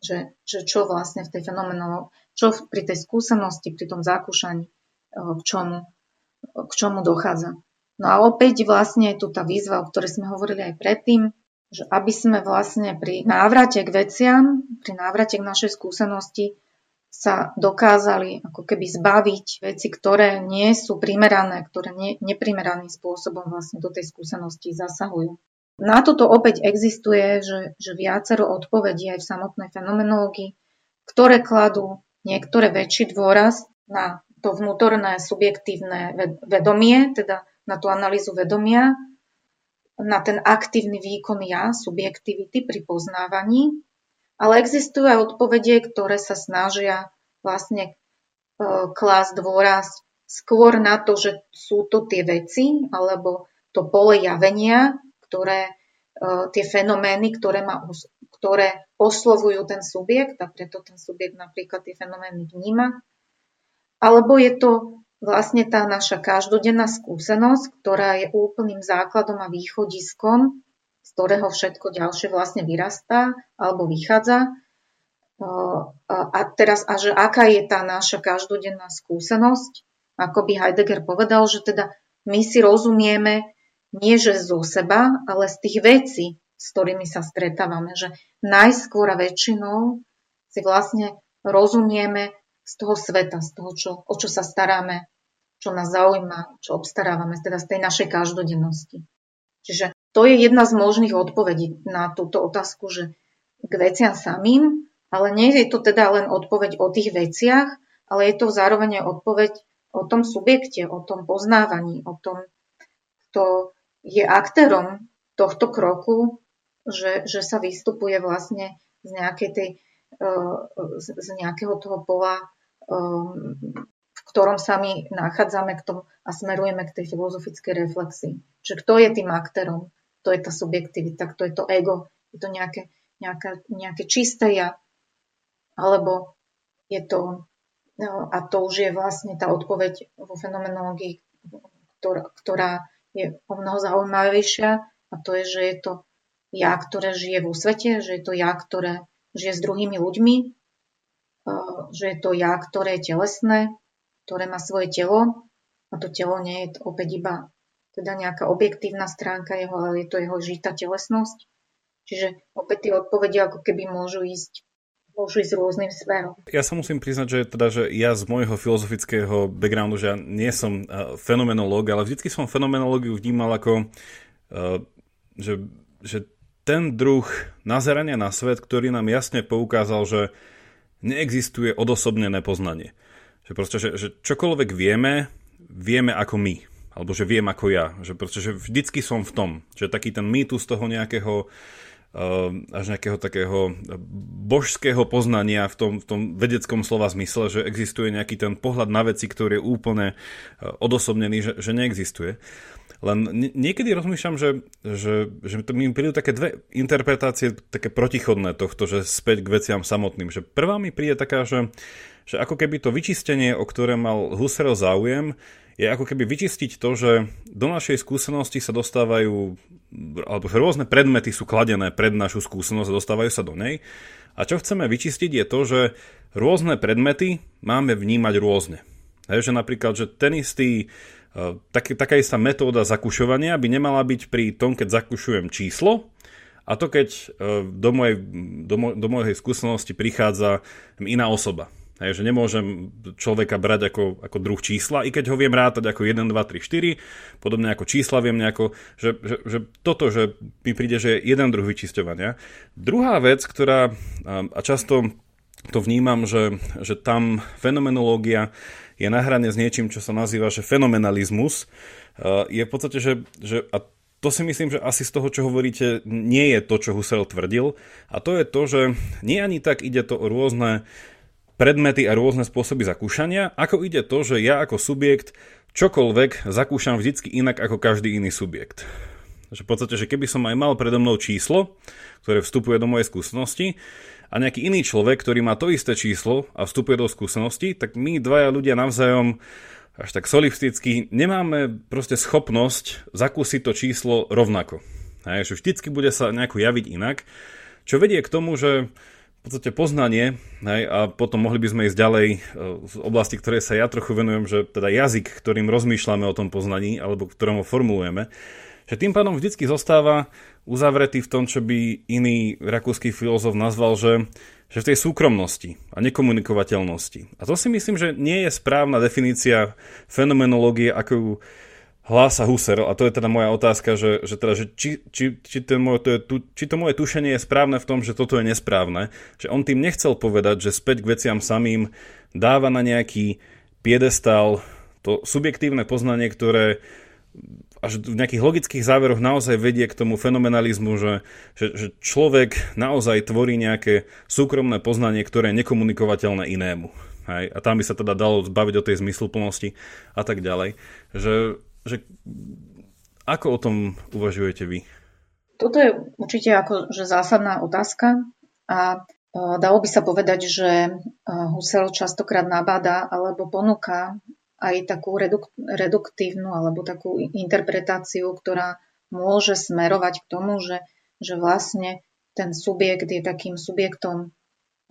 že, že čo vlastne v tej fenomenolo, čo pri tej skúsenosti, pri tom zakúšaní, e, k čomu, k čomu dochádza. No a opäť vlastne je tu tá výzva, o ktorej sme hovorili aj predtým, že aby sme vlastne pri návrate k veciam, pri návrate k našej skúsenosti sa dokázali ako keby zbaviť veci, ktoré nie sú primerané, ktoré ne, neprimeraným spôsobom vlastne do tej skúsenosti zasahujú. Na toto opäť existuje, že, že viacero odpovedí aj v samotnej fenomenológii, ktoré kladú niektoré väčší dôraz na to vnútorné subjektívne vedomie, teda na tú analýzu vedomia, na ten aktívny výkon ja, subjektivity pri poznávaní ale existujú aj odpovede, ktoré sa snažia vlastne e, klásť dôraz skôr na to, že sú to tie veci alebo to pole javenia, ktoré, e, tie fenomény, ktoré, ma, ktoré oslovujú ten subjekt a preto ten subjekt napríklad tie fenomény vníma. Alebo je to vlastne tá naša každodenná skúsenosť, ktorá je úplným základom a východiskom z ktorého všetko ďalšie vlastne vyrastá alebo vychádza. A teraz, a že aká je tá naša každodenná skúsenosť, ako by Heidegger povedal, že teda my si rozumieme nie že zo seba, ale z tých vecí, s ktorými sa stretávame, že najskôr a väčšinou si vlastne rozumieme z toho sveta, z toho, čo, o čo sa staráme, čo nás zaujíma, čo obstarávame, teda z tej našej každodennosti. Čiže to je jedna z možných odpovedí na túto otázku, že k veciam samým, ale nie je to teda len odpoveď o tých veciach, ale je to zároveň odpoveď o tom subjekte, o tom poznávaní, o tom, kto je aktérom tohto kroku, že, že sa vystupuje vlastne z, nejakej tej, eh, z nejakého toho pola, v ktorom sa my nachádzame k tomu a smerujeme k tej filozofickej reflexii. Čiže kto je tým aktérom? to je tá subjektivita, to je to ego, je to nejaké, nejaké, nejaké čisté ja, alebo je to, no, a to už je vlastne tá odpoveď vo fenomenológii, ktorá, ktorá je o mnoho zaujímavejšia a to je, že je to ja, ktoré žije vo svete, že je to ja, ktoré žije s druhými ľuďmi, že je to ja, ktoré je telesné, ktoré má svoje telo a to telo nie je opäť iba teda nejaká objektívna stránka jeho, ale je to jeho žitá telesnosť. Čiže opäť tie odpovede ako keby môžu ísť môžu ísť rôznym smerom. Ja sa musím priznať, že, teda, že ja z môjho filozofického backgroundu, že ja nie som uh, fenomenológ, ale vždycky som fenomenológiu vnímal ako, uh, že, že ten druh nazerania na svet, ktorý nám jasne poukázal, že neexistuje odosobnené poznanie. Že proste, že, že čokoľvek vieme, vieme ako my. Alebo že viem ako ja, že pretože vždycky som v tom, že taký ten mýtus toho nejakého až nejakého takého božského poznania v tom, v tom vedeckom slova zmysle, že existuje nejaký ten pohľad na veci, ktorý je úplne odosobnený, že, že neexistuje. Len niekedy rozmýšľam, že, že, že to mi prídu také dve interpretácie také protichodné tohto, že späť k veciam samotným. Že prvá mi príde taká, že, že ako keby to vyčistenie, o ktoré mal Husserl záujem, je ako keby vyčistiť to, že do našej skúsenosti sa dostávajú, alebo že rôzne predmety sú kladené pred našu skúsenosť a dostávajú sa do nej. A čo chceme vyčistiť je to, že rôzne predmety máme vnímať rôzne. Hej, že napríklad, že ten istý E, tak, taká istá metóda zakušovania by nemala byť pri tom, keď zakušujem číslo, a to keď e, do mojej, do, do mojej skúsenosti prichádza iná osoba. Hej, že nemôžem človeka brať ako, ako druh čísla, i keď ho viem rátať ako 1, 2, 3, 4, podobne ako čísla viem nejako, že, že, že toto, že mi príde, že je jeden druh vyčisťovania. Druhá vec, ktorá, a často to vnímam, že, že tam fenomenológia je na hrane s niečím, čo sa nazýva že fenomenalizmus. Je v podstate, že, že a to si myslím, že asi z toho, čo hovoríte, nie je to, čo Husserl tvrdil. A to je to, že nie ani tak ide to o rôzne predmety a rôzne spôsoby zakúšania, ako ide to, že ja ako subjekt čokoľvek zakúšam vždycky inak ako každý iný subjekt. Že v podstate, že keby som aj mal predo mnou číslo, ktoré vstupuje do mojej skúsenosti, a nejaký iný človek, ktorý má to isté číslo a vstupuje do skúsenosti, tak my dvaja ľudia navzájom až tak solisticky nemáme proste schopnosť zakúsiť to číslo rovnako. Hej, že vždycky bude sa nejako javiť inak, čo vedie k tomu, že v podstate poznanie, hej, a potom mohli by sme ísť ďalej e, z oblasti, ktoré sa ja trochu venujem, že teda jazyk, ktorým rozmýšľame o tom poznaní, alebo ktorom ho formulujeme, že tým pádom vždycky zostáva uzavretý v tom, čo by iný rakúsky filozof nazval, že, že v tej súkromnosti a nekomunikovateľnosti. A to si myslím, že nie je správna definícia fenomenológie, ako ju hlása Husserl, a to je teda moja otázka, že, že, teda, že či, či, či, ten môj, to je, či to moje tušenie je správne v tom, že toto je nesprávne, že on tým nechcel povedať, že späť k veciam samým dáva na nejaký piedestal to subjektívne poznanie, ktoré až v nejakých logických záveroch naozaj vedie k tomu fenomenalizmu, že, že, že človek naozaj tvorí nejaké súkromné poznanie, ktoré je nekomunikovateľné inému. Hej? A tam by sa teda dalo zbaviť o tej zmysluplnosti a tak ďalej. Že, že ako o tom uvažujete vy? Toto je určite ako, že zásadná otázka a dalo by sa povedať, že Husserl častokrát nabáda alebo ponúka aj takú reduk- reduktívnu alebo takú interpretáciu, ktorá môže smerovať k tomu, že, že vlastne ten subjekt je takým subjektom e,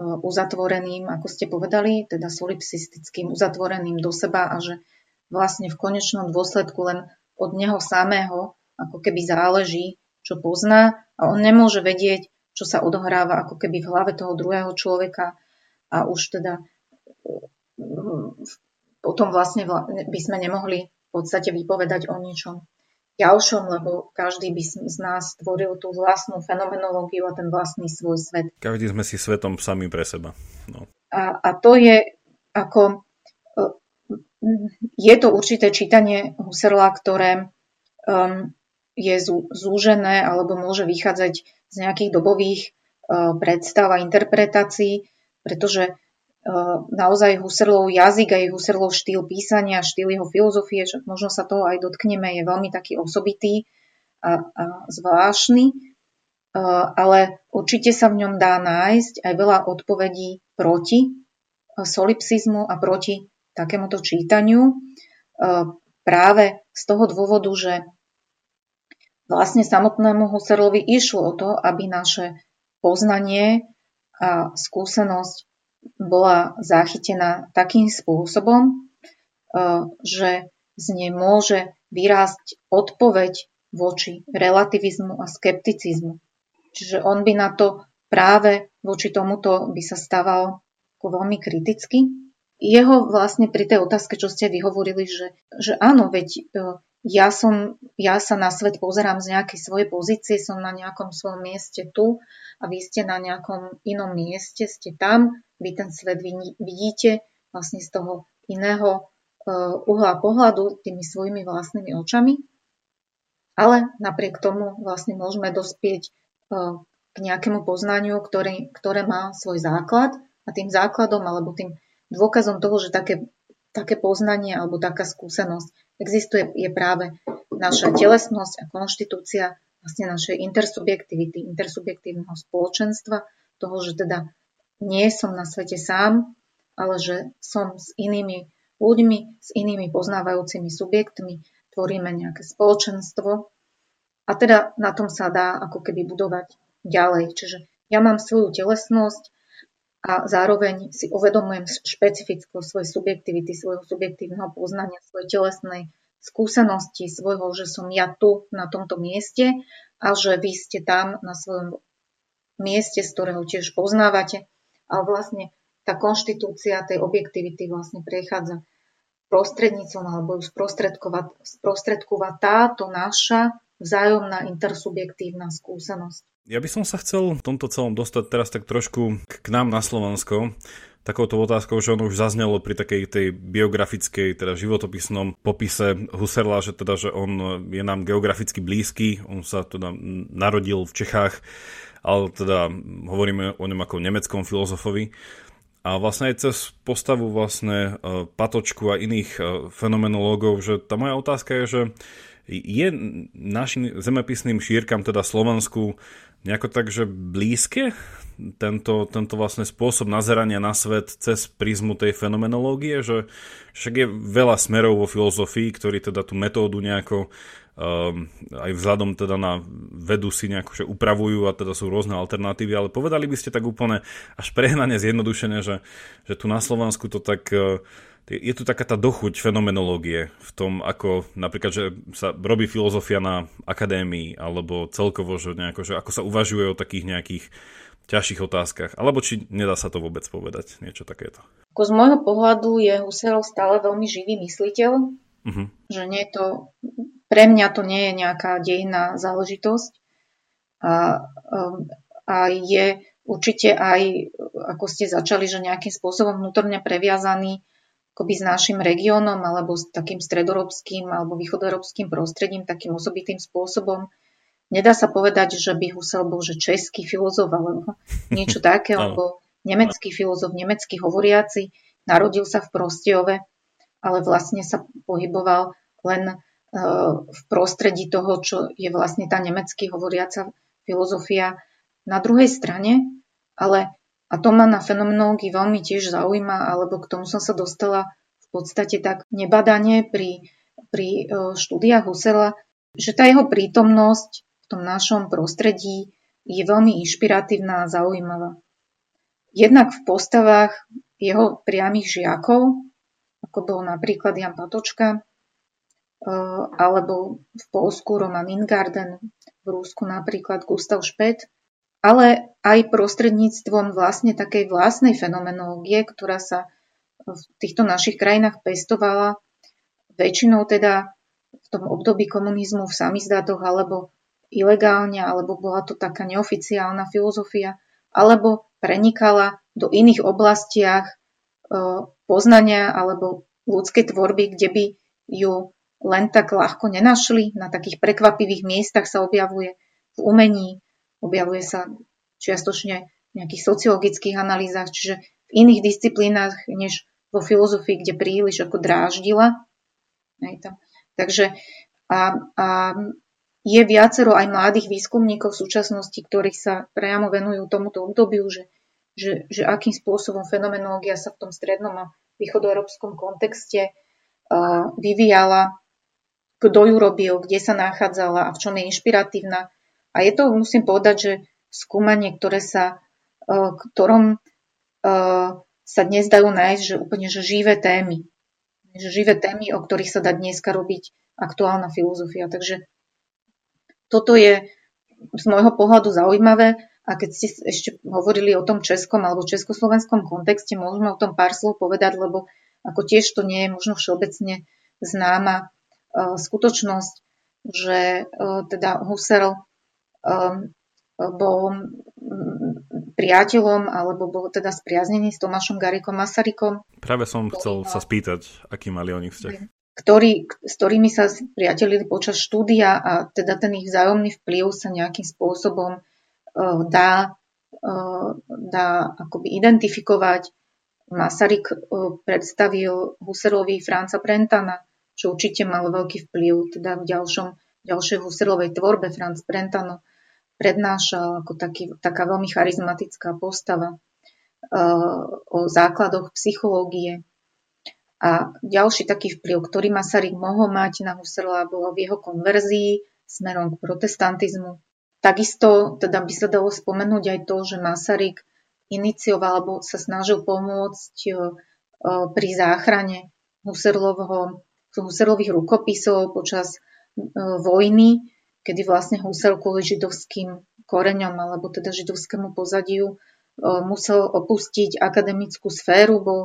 uzatvoreným, ako ste povedali, teda solipsistickým, uzatvoreným do seba a že vlastne v konečnom dôsledku len od neho samého ako keby záleží, čo pozná a on nemôže vedieť, čo sa odohráva ako keby v hlave toho druhého človeka a už teda potom vlastne by sme nemohli v podstate vypovedať o ničom ďalšom, lebo každý by z nás tvoril tú vlastnú fenomenológiu a ten vlastný svoj svet. Každý sme si svetom sami pre seba. No. A, a to je ako e, je to určité čítanie Husserla, ktoré um, je zúžené alebo môže vychádzať z nejakých dobových uh, predstav a interpretácií, pretože naozaj Husserlov jazyk a Husserlov štýl písania, štýl jeho filozofie, že možno sa toho aj dotkneme, je veľmi taký osobitý a, a zvláštny, ale určite sa v ňom dá nájsť aj veľa odpovedí proti solipsizmu a proti takémuto čítaniu. Práve z toho dôvodu, že vlastne samotnému Husserlovi išlo o to, aby naše poznanie a skúsenosť bola zachytená takým spôsobom, e, že z nej môže vyrásť odpoveď voči relativizmu a skepticizmu. Čiže on by na to práve voči tomuto by sa stával veľmi kriticky. Jeho vlastne pri tej otázke, čo ste vyhovorili, že, že áno, veď e, ja, som, ja sa na svet pozerám z nejakej svojej pozície, som na nejakom svojom mieste tu a vy ste na nejakom inom mieste, ste tam, vy ten svet vidíte vlastne z toho iného e, uhla pohľadu tými svojimi vlastnými očami. Ale napriek tomu vlastne môžeme dospieť e, k nejakému poznaniu, ktoré, ktoré má svoj základ a tým základom alebo tým dôkazom toho, že také, také poznanie alebo taká skúsenosť existuje, je práve naša telesnosť a konštitúcia vlastne našej intersubjektivity, intersubjektívneho spoločenstva, toho, že teda nie som na svete sám, ale že som s inými ľuďmi, s inými poznávajúcimi subjektmi, tvoríme nejaké spoločenstvo a teda na tom sa dá ako keby budovať ďalej. Čiže ja mám svoju telesnosť a zároveň si uvedomujem špecifickosť svojej subjektivity, svojho subjektívneho poznania, svojej telesnej skúsenosti, svojho, že som ja tu na tomto mieste a že vy ste tam na svojom mieste, z ktorého tiež poznávate. Ale vlastne tá konštitúcia tej objektivity vlastne prechádza prostrednícom alebo ju sprostredkova táto naša vzájomná intersubjektívna skúsenosť. Ja by som sa chcel v tomto celom dostať teraz tak trošku k nám na Slovensko. Takouto otázkou, že ono už zaznelo pri takej tej biografickej, teda životopisnom popise Husserla, že teda, že on je nám geograficky blízky, on sa teda narodil v Čechách, ale teda hovoríme o ňom ako nemeckom filozofovi. A vlastne aj cez postavu vlastne e, Patočku a iných e, fenomenológov, že tá moja otázka je, že je našim zemepisným šírkam, teda Slovensku, nejako tak, že blízke? Tento, tento vlastne spôsob nazerania na svet cez prízmu tej fenomenológie, že však je veľa smerov vo filozofii, ktorí teda tú metódu nejako um, aj vzhľadom teda na vedu si nejako že upravujú a teda sú rôzne alternatívy, ale povedali by ste tak úplne až prehnane zjednodušene, že, že tu na Slovensku to tak uh, je tu taká tá dochuť fenomenológie v tom, ako napríklad, že sa robí filozofia na akadémii, alebo celkovo, že, nejako, že ako sa uvažuje o takých nejakých ťažších otázkach, alebo či nedá sa to vôbec povedať, niečo takéto. Ako z môjho pohľadu je Husserl stále veľmi živý mysliteľ, uh-huh. že nie je to pre mňa to nie je nejaká dejná záležitosť a, um, a je určite aj, ako ste začali, že nejakým spôsobom vnútorne previazaný akoby s našim regiónom alebo s takým stredoeurópskym alebo východoeurópskym prostredím takým osobitým spôsobom. Nedá sa povedať, že by Husserl bol že český filozof alebo niečo také, alebo nemecký filozof, nemecký hovoriaci, narodil sa v Prostiove, ale vlastne sa pohyboval len v prostredí toho, čo je vlastne tá nemecky hovoriaca filozofia na druhej strane, ale a to ma na fenomenológii veľmi tiež zaujíma, alebo k tomu som sa dostala v podstate tak nebadanie pri, pri e, štúdiách Husserla, že tá jeho prítomnosť v tom našom prostredí je veľmi inšpiratívna a zaujímavá. Jednak v postavách jeho priamých žiakov, ako bol napríklad Jan Patočka, Eh, alebo v Polsku Roman Ingarden, v Rúsku napríklad Gustav Špet, ale aj prostredníctvom vlastne takej vlastnej fenomenológie, ktorá sa v týchto našich krajinách pestovala väčšinou teda v tom období komunizmu v samizdatoch alebo ilegálne, alebo bola to taká neoficiálna filozofia, alebo prenikala do iných oblastiach eh, poznania alebo ľudskej tvorby, kde by ju len tak ľahko nenašli. Na takých prekvapivých miestach sa objavuje v umení, objavuje sa čiastočne v nejakých sociologických analýzach, čiže v iných disciplínach než vo filozofii, kde príliš ako dráždila. Takže a, a je viacero aj mladých výskumníkov v súčasnosti, ktorí sa priamo venujú tomuto obdobiu, že, že, že akým spôsobom fenomenológia sa v tom strednom a východoeurópskom kontexte vyvíjala kto ju robil, kde sa nachádzala a v čom je inšpiratívna. A je to, musím povedať, že skúmanie, ktoré sa, e, ktorom e, sa dnes dajú nájsť, že úplne že živé témy. Že živé témy, o ktorých sa dá dneska robiť aktuálna filozofia. Takže toto je z môjho pohľadu zaujímavé a keď ste ešte hovorili o tom českom alebo československom kontexte, môžeme o tom pár slov povedať, lebo ako tiež to nie je možno všeobecne známa E, skutočnosť, že teda Husserl bol priateľom alebo bol teda spriaznený s Tomášom Garikom Masarykom. Práve som chcel sa spýtať, aký mali oni vzťah. Ktorý, s ktorými sa priatelili počas štúdia a teda ten ich vzájomný vplyv sa nejakým spôsobom dá, dá akoby identifikovať. Masaryk predstavil Husserlovi Franca Brentana, čo určite malo veľký vplyv teda v ďalšom, ďalšej Husserlovej tvorbe. Franz Brentano prednášal ako taký, taká veľmi charizmatická postava o základoch psychológie. A ďalší taký vplyv, ktorý Masaryk mohol mať na Husserla, bolo v jeho konverzii smerom k protestantizmu. Takisto teda by sa dalo spomenúť aj to, že Masaryk inicioval alebo sa snažil pomôcť e, pri záchrane Husserlovho, Husserlových rukopisov počas e, vojny, kedy vlastne Husserl kvôli židovským koreňom alebo teda židovskému pozadiu e, musel opustiť akademickú sféru, bol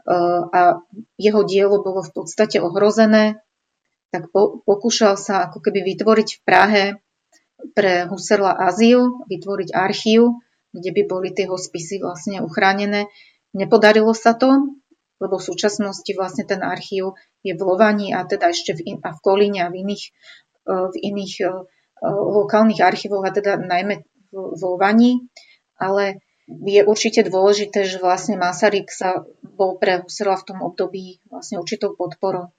a jeho dielo bolo v podstate ohrozené tak po, pokúšal sa ako keby vytvoriť v Prahe pre Husserla azyl, vytvoriť archív, kde by boli tie spisy vlastne uchránené. Nepodarilo sa to, lebo v súčasnosti vlastne ten archív je v Lovani a teda ešte v, in, a v Kolíne a v iných, e, v iných e, lokálnych archívoch a teda najmä v, v Lovani. Ale je určite dôležité, že vlastne Masaryk sa bol pre Husserla v tom období vlastne určitou podporou.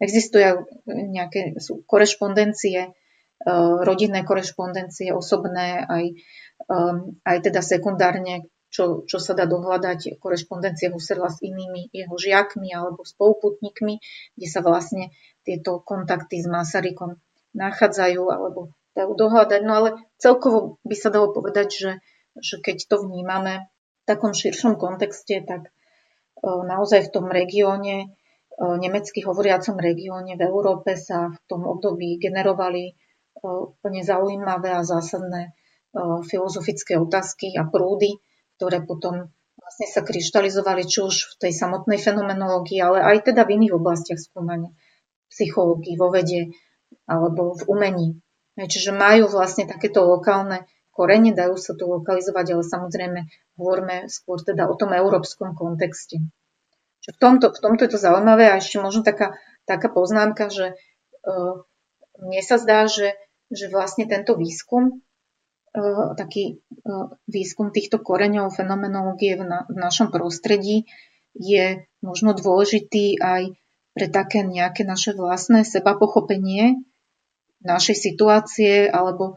Existujú nejaké sú korešpondencie, e, rodinné korešpondencie, osobné, aj, e, aj teda sekundárne, čo, čo sa dá dohľadať, korešpondencie Husserla s inými jeho žiakmi alebo spoluputníkmi, kde sa vlastne tieto kontakty s Masarykom nachádzajú alebo dajú dohľadať. No ale celkovo by sa dalo povedať, že, že keď to vnímame v takom širšom kontexte, tak e, naozaj v tom regióne nemecky hovoriacom regióne v Európe sa v tom období generovali úplne zaujímavé a zásadné filozofické otázky a prúdy, ktoré potom vlastne sa kryštalizovali či už v tej samotnej fenomenológii, ale aj teda v iných oblastiach skúmania, psychológii, vo vede alebo v umení. Čiže majú vlastne takéto lokálne korene, dajú sa to lokalizovať, ale samozrejme hovoríme skôr teda o tom európskom kontexte. V tomto, v tomto je to zaujímavé a ešte možno taká, taká poznámka, že uh, mne sa zdá, že, že vlastne tento výskum, uh, taký uh, výskum týchto koreňov fenomenológie v, na, v našom prostredí je možno dôležitý aj pre také nejaké naše vlastné seba pochopenie našej situácie alebo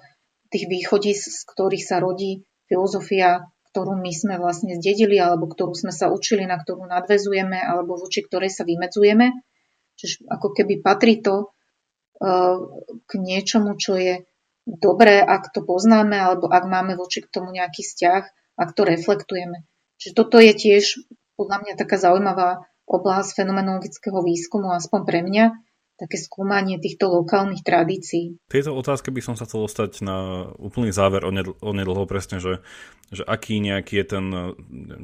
tých východísk, z ktorých sa rodí filozofia ktorú my sme vlastne zdedili, alebo ktorú sme sa učili, na ktorú nadvezujeme, alebo voči ktorej sa vymedzujeme. Čiže ako keby patrí to uh, k niečomu, čo je dobré, ak to poznáme, alebo ak máme voči k tomu nejaký vzťah, ak to reflektujeme. Čiže toto je tiež podľa mňa taká zaujímavá oblasť fenomenologického výskumu, aspoň pre mňa, také skúmanie týchto lokálnych tradícií. Tieto otázky by som sa chcel dostať na úplný záver onedlho presne, že, že aký nejaký je ten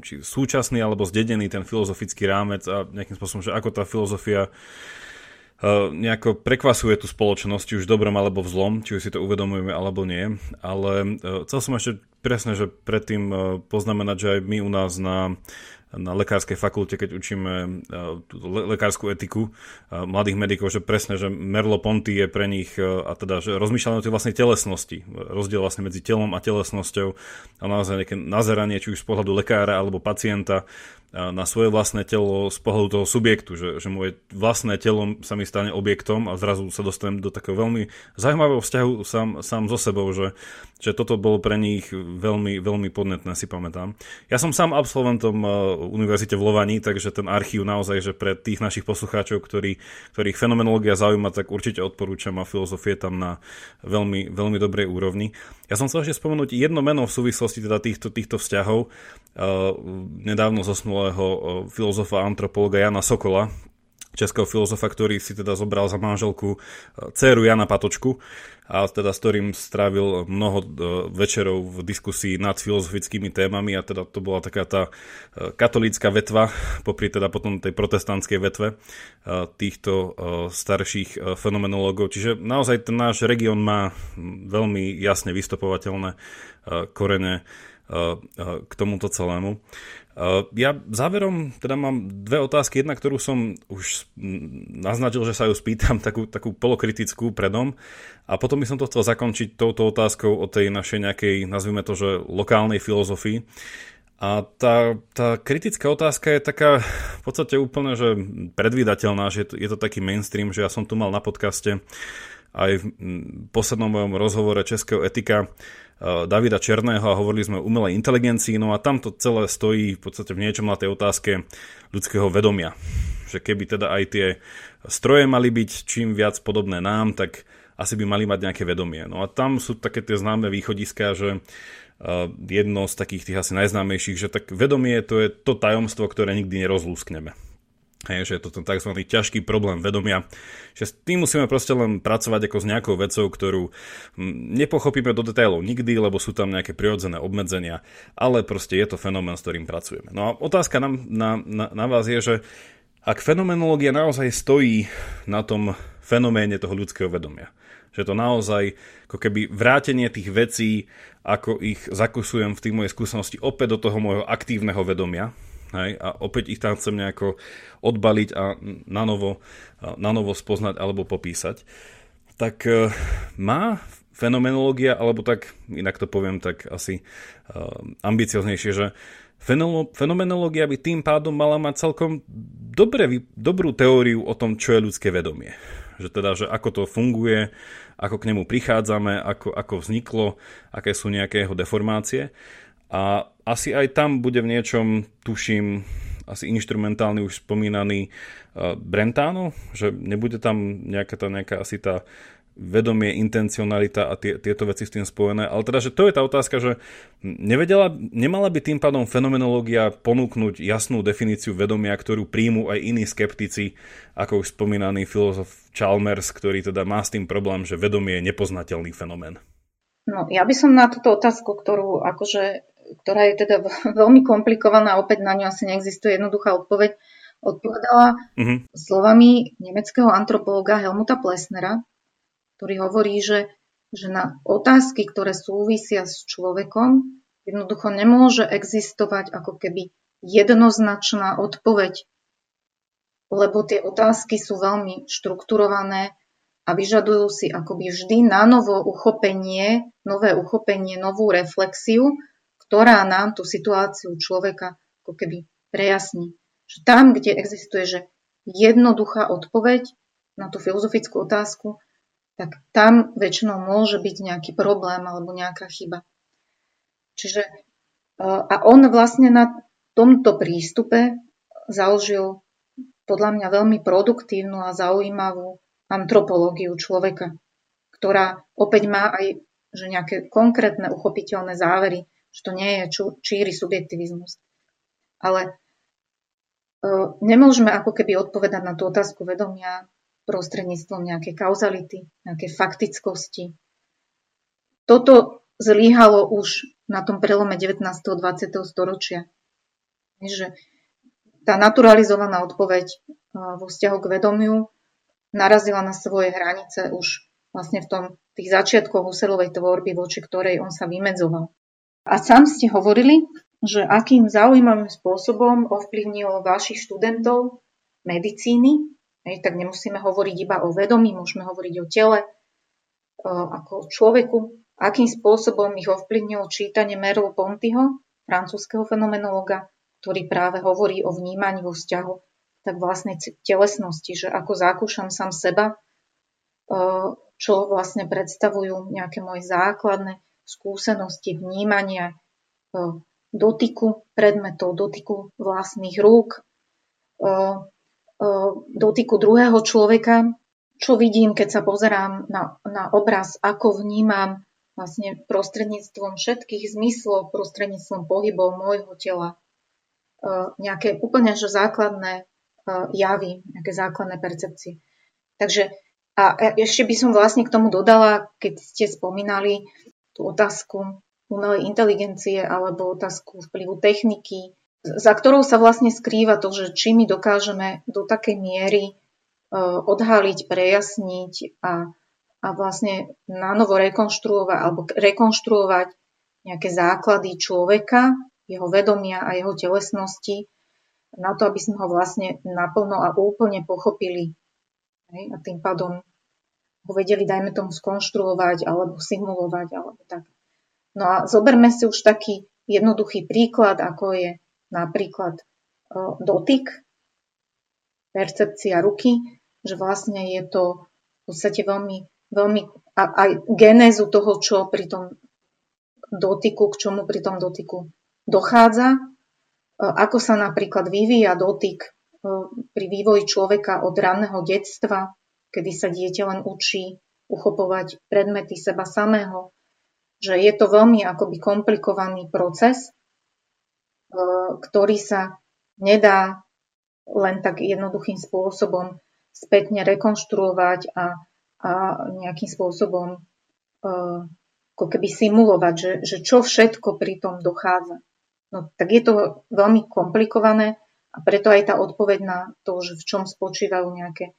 či súčasný alebo zdedený ten filozofický rámec a nejakým spôsobom, že ako tá filozofia Uh, nejako prekvasuje tú spoločnosť, už v dobrom alebo v zlom, či už si to uvedomujeme alebo nie. Ale uh, chcel som ešte presne, že predtým uh, poznamenať, že aj my u nás na na lekárskej fakulte, keď učíme e, lekárskú etiku e, mladých medikov, že presne, že Merleau-Ponty je pre nich, e, a teda, že rozmýšľajú o tej vlastnej telesnosti, rozdiel vlastne medzi telom a telesnosťou. A naozaj nejaké nazeranie, či už z pohľadu lekára alebo pacienta, na svoje vlastné telo z pohľadu toho subjektu, že, že moje vlastné telo sa mi stane objektom a zrazu sa dostanem do takého veľmi zaujímavého vzťahu sám, sám so sebou, že, že toto bolo pre nich veľmi, veľmi podnetné, si pamätám. Ja som sám absolventom uh, univerzite v Lovani, takže ten archív naozaj, že pre tých našich poslucháčov, ktorí, ktorých fenomenológia zaujíma, tak určite odporúčam a filozofie tam na veľmi, veľmi dobrej úrovni. Ja som chcel ešte spomenúť jedno meno v súvislosti teda týchto, týchto vzťahov. Uh, nedávno zosnulého uh, filozofa a antropologa Jana Sokola, českého filozofa, ktorý si teda zobral za manželku uh, dceru Jana Patočku a teda s ktorým strávil mnoho večerov v diskusii nad filozofickými témami a teda to bola taká tá katolícka vetva, popri teda potom tej protestantskej vetve týchto starších fenomenológov. Čiže naozaj ten náš región má veľmi jasne vystopovateľné korene k tomuto celému. Ja záverom teda mám dve otázky. Jedna, ktorú som už naznačil, že sa ju spýtam, takú, takú polokritickú predom. A potom by som to chcel zakončiť touto otázkou o tej našej nejakej, nazvime to, že lokálnej filozofii. A tá, tá kritická otázka je taká v podstate úplne, že predvídateľná, že je to, je to taký mainstream, že ja som tu mal na podcaste aj v poslednom mojom rozhovore Českého etika Eh, Davida Černého a hovorili sme o umelej inteligencii, no a tam to celé stojí v podstate v niečom na tej otázke ľudského vedomia. Že keby teda aj tie stroje mali byť čím viac podobné nám, tak asi by mali mať nejaké vedomie. No a tam sú také tie známe východiská, že eh, jedno z takých tých asi najznámejších, že tak vedomie to je to tajomstvo, ktoré nikdy nerozlúskneme. Hej, že je to ten tzv. ťažký problém vedomia, že s tým musíme proste len pracovať ako s nejakou vecou, ktorú hm, nepochopíme do detailov nikdy, lebo sú tam nejaké prirodzené obmedzenia, ale proste je to fenomén, s ktorým pracujeme. No a otázka na, na, na, na vás je, že ak fenomenológia naozaj stojí na tom fenoméne toho ľudského vedomia, že to naozaj ako keby vrátenie tých vecí, ako ich zakusujem v tých mojej skúsenosti opäť do toho môjho aktívneho vedomia, Hej, a opäť ich tam chcem nejako odbaliť a na novo, na novo spoznať alebo popísať. Tak e, má fenomenológia, alebo tak, inak to poviem tak asi uh, ambicioznejšie, že fenomenológia by tým pádom mala mať celkom dobre, dobrú teóriu o tom, čo je ľudské vedomie. Že teda, že ako to funguje, ako k nemu prichádzame, ako, ako vzniklo, aké sú nejaké jeho deformácie. A asi aj tam bude v niečom, tuším, asi instrumentálny už spomínaný uh, Brentano, že nebude tam nejaká tá, nejaká asi tá vedomie, intencionalita a tie, tieto veci s tým spojené. Ale teda, že to je tá otázka, že nevedela, nemala by tým pádom fenomenológia ponúknuť jasnú definíciu vedomia, ktorú príjmu aj iní skeptici, ako už spomínaný filozof Chalmers, ktorý teda má s tým problém, že vedomie je nepoznateľný fenomén. No, ja by som na túto otázku, ktorú akože ktorá je teda veľmi komplikovaná, opäť na ňu asi neexistuje jednoduchá odpoveď, odpovedala mm-hmm. slovami nemeckého antropologa Helmuta Plesnera, ktorý hovorí, že, že na otázky, ktoré súvisia s človekom, jednoducho nemôže existovať ako keby jednoznačná odpoveď, lebo tie otázky sú veľmi štrukturované a vyžadujú si akoby vždy na novo uchopenie, nové uchopenie, novú reflexiu ktorá nám tú situáciu človeka ako keby prejasní. Že tam, kde existuje že jednoduchá odpoveď na tú filozofickú otázku, tak tam väčšinou môže byť nejaký problém alebo nejaká chyba. Čiže a on vlastne na tomto prístupe založil podľa mňa veľmi produktívnu a zaujímavú antropológiu človeka, ktorá opäť má aj že nejaké konkrétne uchopiteľné závery že to nie je číry subjektivizmus. Ale uh, nemôžeme ako keby odpovedať na tú otázku vedomia prostredníctvom nejakej kauzality, nejakej faktickosti. Toto zlíhalo už na tom prelome 19. a 20. storočia. Že tá naturalizovaná odpoveď vo vzťahu k vedomiu narazila na svoje hranice už vlastne v tom tých začiatkoch Husserlovej tvorby, voči ktorej on sa vymedzoval. A sám ste hovorili, že akým zaujímavým spôsobom ovplyvnil vašich študentov medicíny, hej, tak nemusíme hovoriť iba o vedomí, môžeme hovoriť o tele, ako človeku, akým spôsobom ich ovplyvnilo čítanie Merleau Pontyho, francúzského fenomenológa, ktorý práve hovorí o vnímaní vo vzťahu tak vlastnej telesnosti, že ako zakúšam sám seba, čo vlastne predstavujú nejaké moje základné skúsenosti vnímania e, dotyku predmetov, dotyku vlastných rúk, e, e, dotyku druhého človeka, čo vidím, keď sa pozerám na, na obraz, ako vnímam vlastne prostredníctvom všetkých zmyslov, prostredníctvom pohybov môjho tela, nejaké úplne že základné javy, nejaké základné percepcie. Takže a ešte by som vlastne k tomu dodala, keď ste spomínali tú otázku umelej inteligencie alebo otázku vplyvu techniky, za ktorou sa vlastne skrýva to, že či my dokážeme do takej miery e, odhaliť, prejasniť a, a vlastne nanovo rekonštruovať alebo rekonštruovať nejaké základy človeka, jeho vedomia a jeho telesnosti, na to, aby sme ho vlastne naplno a úplne pochopili. A tým pádom ho vedeli, dajme tomu, skonštruovať alebo simulovať, alebo tak. No a zoberme si už taký jednoduchý príklad, ako je napríklad dotyk, percepcia ruky, že vlastne je to v podstate veľmi, veľmi aj genézu toho, čo pri tom dotyku, k čomu pri tom dotyku dochádza, ako sa napríklad vyvíja dotyk pri vývoji človeka od ranného detstva, kedy sa dieťa len učí uchopovať predmety seba samého, že je to veľmi akoby komplikovaný proces, e, ktorý sa nedá len tak jednoduchým spôsobom spätne rekonštruovať a, a nejakým spôsobom e, ako keby simulovať, že, že čo všetko pri tom dochádza. No tak je to veľmi komplikované a preto aj tá odpoveď na to, že v čom spočívajú nejaké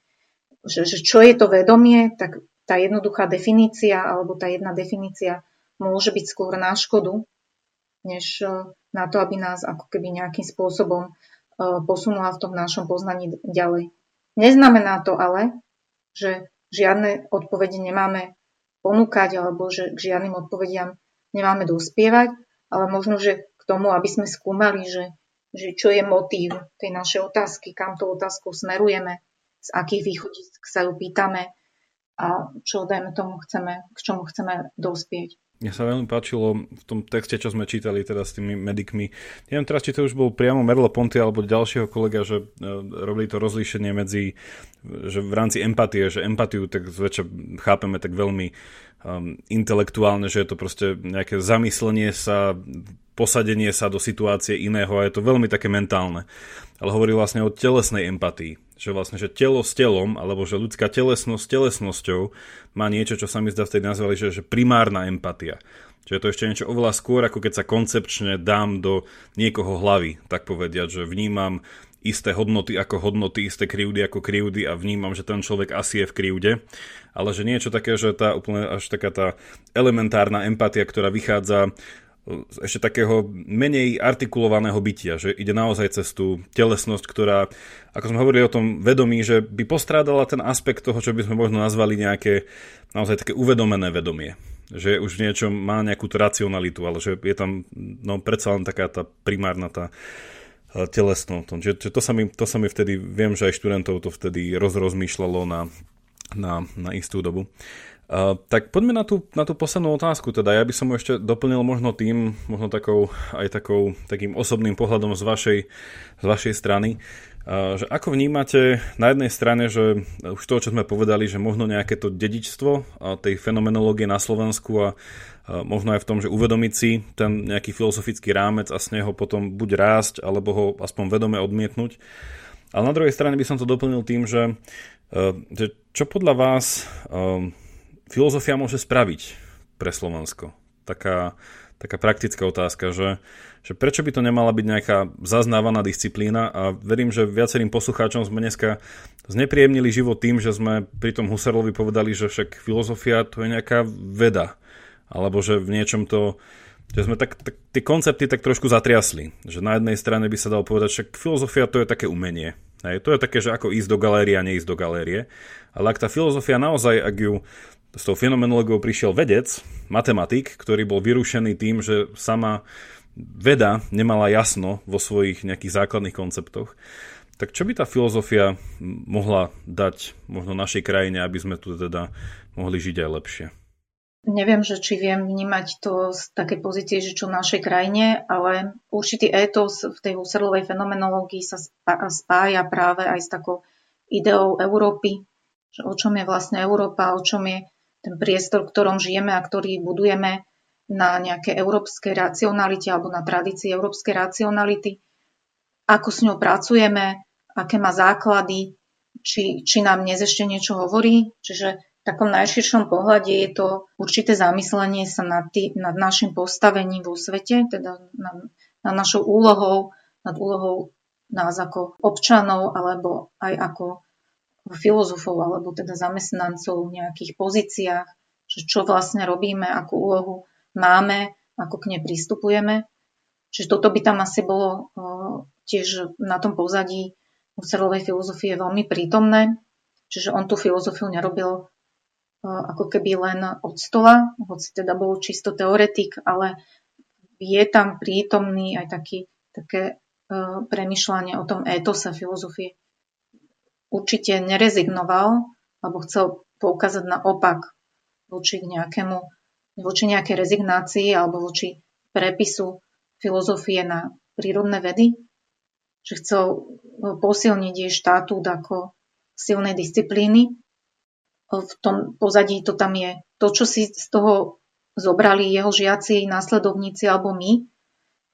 že, že čo je to vedomie, tak tá jednoduchá definícia alebo tá jedna definícia môže byť skôr na škodu, než e, na to, aby nás ako keby nejakým spôsobom e, posunula v tom našom poznaní ďalej. Neznamená to ale, že žiadne odpovede nemáme ponúkať alebo že k žiadnym odpovediam nemáme dospievať, ale možno, že k tomu, aby sme skúmali, že, že čo je motív tej našej otázky, kam tú otázku smerujeme, z akých východisk sa ju pýtame a čo, dajme tomu, chceme, k čomu chceme dospieť. Mne sa veľmi páčilo v tom texte, čo sme čítali teda s tými medikmi. Neviem teraz, či to už bol priamo Merlo Ponty alebo ďalšieho kolega, že uh, robili to rozlíšenie medzi, že v rámci empatie, že empatiu tak zväčša chápeme tak veľmi um, intelektuálne, že je to proste nejaké zamyslenie sa, posadenie sa do situácie iného a je to veľmi také mentálne. Ale hovorí vlastne o telesnej empatii že vlastne, že telo s telom, alebo že ľudská telesnosť s telesnosťou má niečo, čo sa mi zdá vtedy nazvali, že, že primárna empatia. Čiže to ešte niečo oveľa skôr, ako keď sa koncepčne dám do niekoho hlavy, tak povediať, že vnímam isté hodnoty ako hodnoty, isté krivdy ako krivdy a vnímam, že ten človek asi je v krivde, ale že niečo také, že tá úplne až taká tá elementárna empatia, ktorá vychádza ešte takého menej artikulovaného bytia, že ide naozaj cez tú telesnosť, ktorá, ako sme hovorili o tom vedomí, že by postrádala ten aspekt toho, čo by sme možno nazvali nejaké naozaj také uvedomené vedomie. Že už v niečom má nejakú racionalitu, ale že je tam no, predsa len taká tá primárna tá e, telesno. Čiže to sa, mi, to sa mi vtedy, viem, že aj študentov to vtedy rozrozmýšľalo na, na, na istú dobu. Uh, tak poďme na tú, na tú poslednú otázku. Teda ja by som ho ešte doplnil možno tým, možno takou, aj takou, takým osobným pohľadom z vašej, z vašej strany. Uh, že ako vnímate na jednej strane, že už to, čo sme povedali, že možno nejaké to dedičstvo tej fenomenológie na Slovensku a možno aj v tom, že uvedomiť si ten nejaký filozofický rámec a z neho potom buď rásť, alebo ho aspoň vedome odmietnúť. Ale na druhej strane by som to doplnil tým, že, že čo podľa vás filozofia môže spraviť pre Slovensko? Taká, taká praktická otázka, že, že prečo by to nemala byť nejaká zaznávaná disciplína a verím, že viacerým poslucháčom sme dneska znepríjemnili život tým, že sme pri tom Husserlovi povedali, že však filozofia to je nejaká veda, alebo že v niečom to že sme tak, tak, tie koncepty tak trošku zatriasli. Že na jednej strane by sa dalo povedať, že filozofia to je také umenie. Hej, to je také, že ako ísť do galérie a neísť do galérie. Ale ak tá filozofia naozaj, ak ju s tou fenomenológiou prišiel vedec, matematik, ktorý bol vyrušený tým, že sama veda nemala jasno vo svojich nejakých základných konceptoch. Tak čo by tá filozofia mohla dať možno našej krajine, aby sme tu teda mohli žiť aj lepšie? Neviem, že či viem vnímať to z takej pozície, že čo v našej krajine, ale určitý étos v tej Husserlovej fenomenológii sa spája práve aj s takou ideou Európy, že o čom je vlastne Európa, o čom je ten priestor, v ktorom žijeme a ktorý budujeme na nejaké európskej racionalite alebo na tradícii európskej racionality, ako s ňou pracujeme, aké má základy, či, či nám dnes ešte niečo hovorí. Čiže v takom najširšom pohľade je to určité zamyslenie sa nad, tý, nad našim postavením vo svete, teda nad, nad našou úlohou, nad úlohou nás ako občanov alebo aj ako filozofov alebo teda zamestnancov v nejakých pozíciách, že čo vlastne robíme, akú úlohu máme ako k nej pristupujeme. Čiže toto by tam asi bolo tiež na tom pozadí Husserlovej filozofie veľmi prítomné. Čiže on tú filozofiu nerobil ako keby len od stola, hoci teda bol čisto teoretik, ale je tam prítomný aj taký, také premyšľanie o tom étose filozofie. Určite nerezignoval, alebo chcel poukázať na opak voči nejakému, voči nejakej rezignácii alebo voči prepisu filozofie na prírodné vedy, že chcel posilniť jej štatút ako silnej disciplíny. V tom pozadí to tam je. To, čo si z toho zobrali jeho žiaci, následovníci alebo my,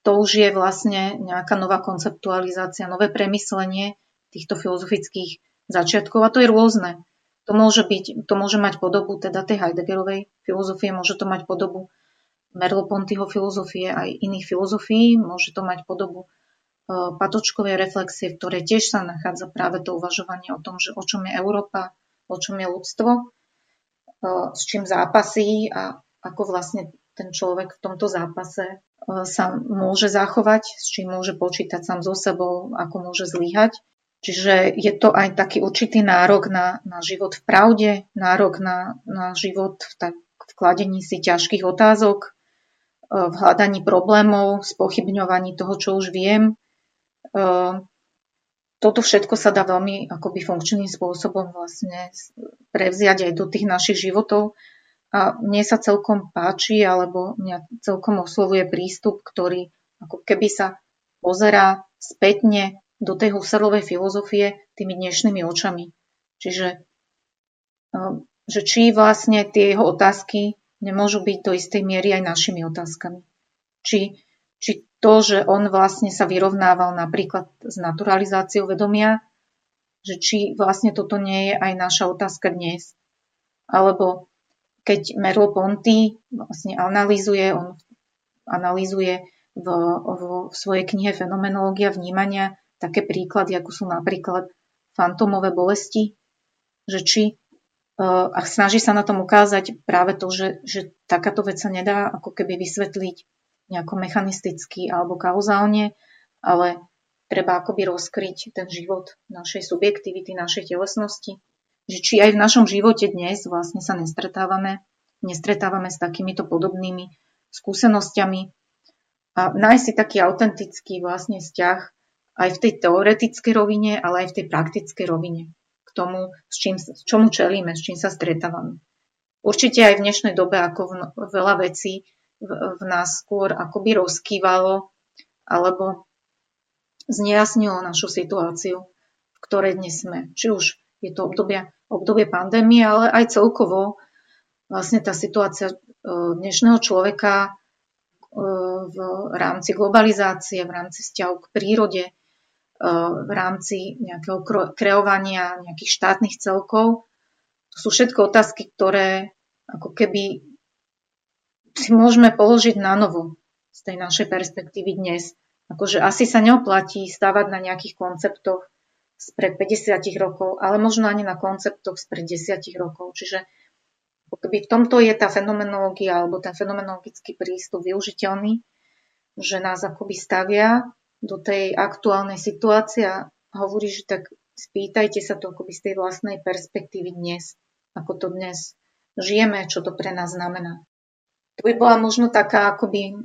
to už je vlastne nejaká nová konceptualizácia, nové premyslenie týchto filozofických začiatkov a to je rôzne. To môže, byť, to môže mať podobu teda tej Heideggerovej filozofie, môže to mať podobu Merleau-Pontyho filozofie aj iných filozofií, môže to mať podobu e, patočkovej reflexie, v ktorej tiež sa nachádza práve to uvažovanie o tom, že o čom je Európa, o čom je ľudstvo, e, s čím zápasí a ako vlastne ten človek v tomto zápase e, sa môže zachovať, s čím môže počítať sám so sebou, ako môže zlyhať. Čiže je to aj taký určitý nárok na, na život v pravde, nárok na, na život v, tak, v kladení si ťažkých otázok, e, v hľadaní problémov, spochybňovaní toho, čo už viem. E, toto všetko sa dá veľmi akoby funkčným spôsobom vlastne prevziať aj do tých našich životov. A mne sa celkom páči, alebo mňa celkom oslovuje prístup, ktorý ako keby sa pozerá spätne do tej Husserlovej filozofie tými dnešnými očami. Čiže um, že či vlastne tie jeho otázky nemôžu byť do istej miery aj našimi otázkami. Či, či to, že on vlastne sa vyrovnával napríklad s naturalizáciou vedomia, že či vlastne toto nie je aj naša otázka dnes. Alebo keď Merleau-Ponty vlastne analýzuje, on analýzuje v, v, v svojej knihe Fenomenológia vnímania také príklady, ako sú napríklad fantómové bolesti, že či uh, a snaží sa na tom ukázať práve to, že, že takáto vec sa nedá ako keby vysvetliť nejako mechanisticky alebo kauzálne, ale treba akoby rozkryť ten život našej subjektivity, našej telesnosti, že či aj v našom živote dnes vlastne sa nestretávame, nestretávame s takýmito podobnými skúsenosťami. A nájsť si taký autentický vlastne vzťah aj v tej teoretickej rovine, ale aj v tej praktickej rovine k tomu, s čím, čomu čelíme, s čím sa stretávame. Určite aj v dnešnej dobe, ako v, veľa vecí v, v nás skôr akoby rozkývalo alebo znejasnilo našu situáciu, v ktorej dnes sme. Či už je to obdobie, obdobie pandémie, ale aj celkovo vlastne tá situácia e, dnešného človeka e, v rámci globalizácie, v rámci vzťahu k prírode, v rámci nejakého kreovania nejakých štátnych celkov. To sú všetko otázky, ktoré ako keby si môžeme položiť na novo z tej našej perspektívy dnes. Akože asi sa neoplatí stávať na nejakých konceptoch spred 50 rokov, ale možno ani na konceptoch spred 10 rokov. Čiže keby v tomto je tá fenomenológia alebo ten fenomenologický prístup využiteľný, že nás akoby stavia do tej aktuálnej situácie a hovorí, že tak spýtajte sa to akoby z tej vlastnej perspektívy dnes, ako to dnes žijeme, čo to pre nás znamená. To by bola možno taká akoby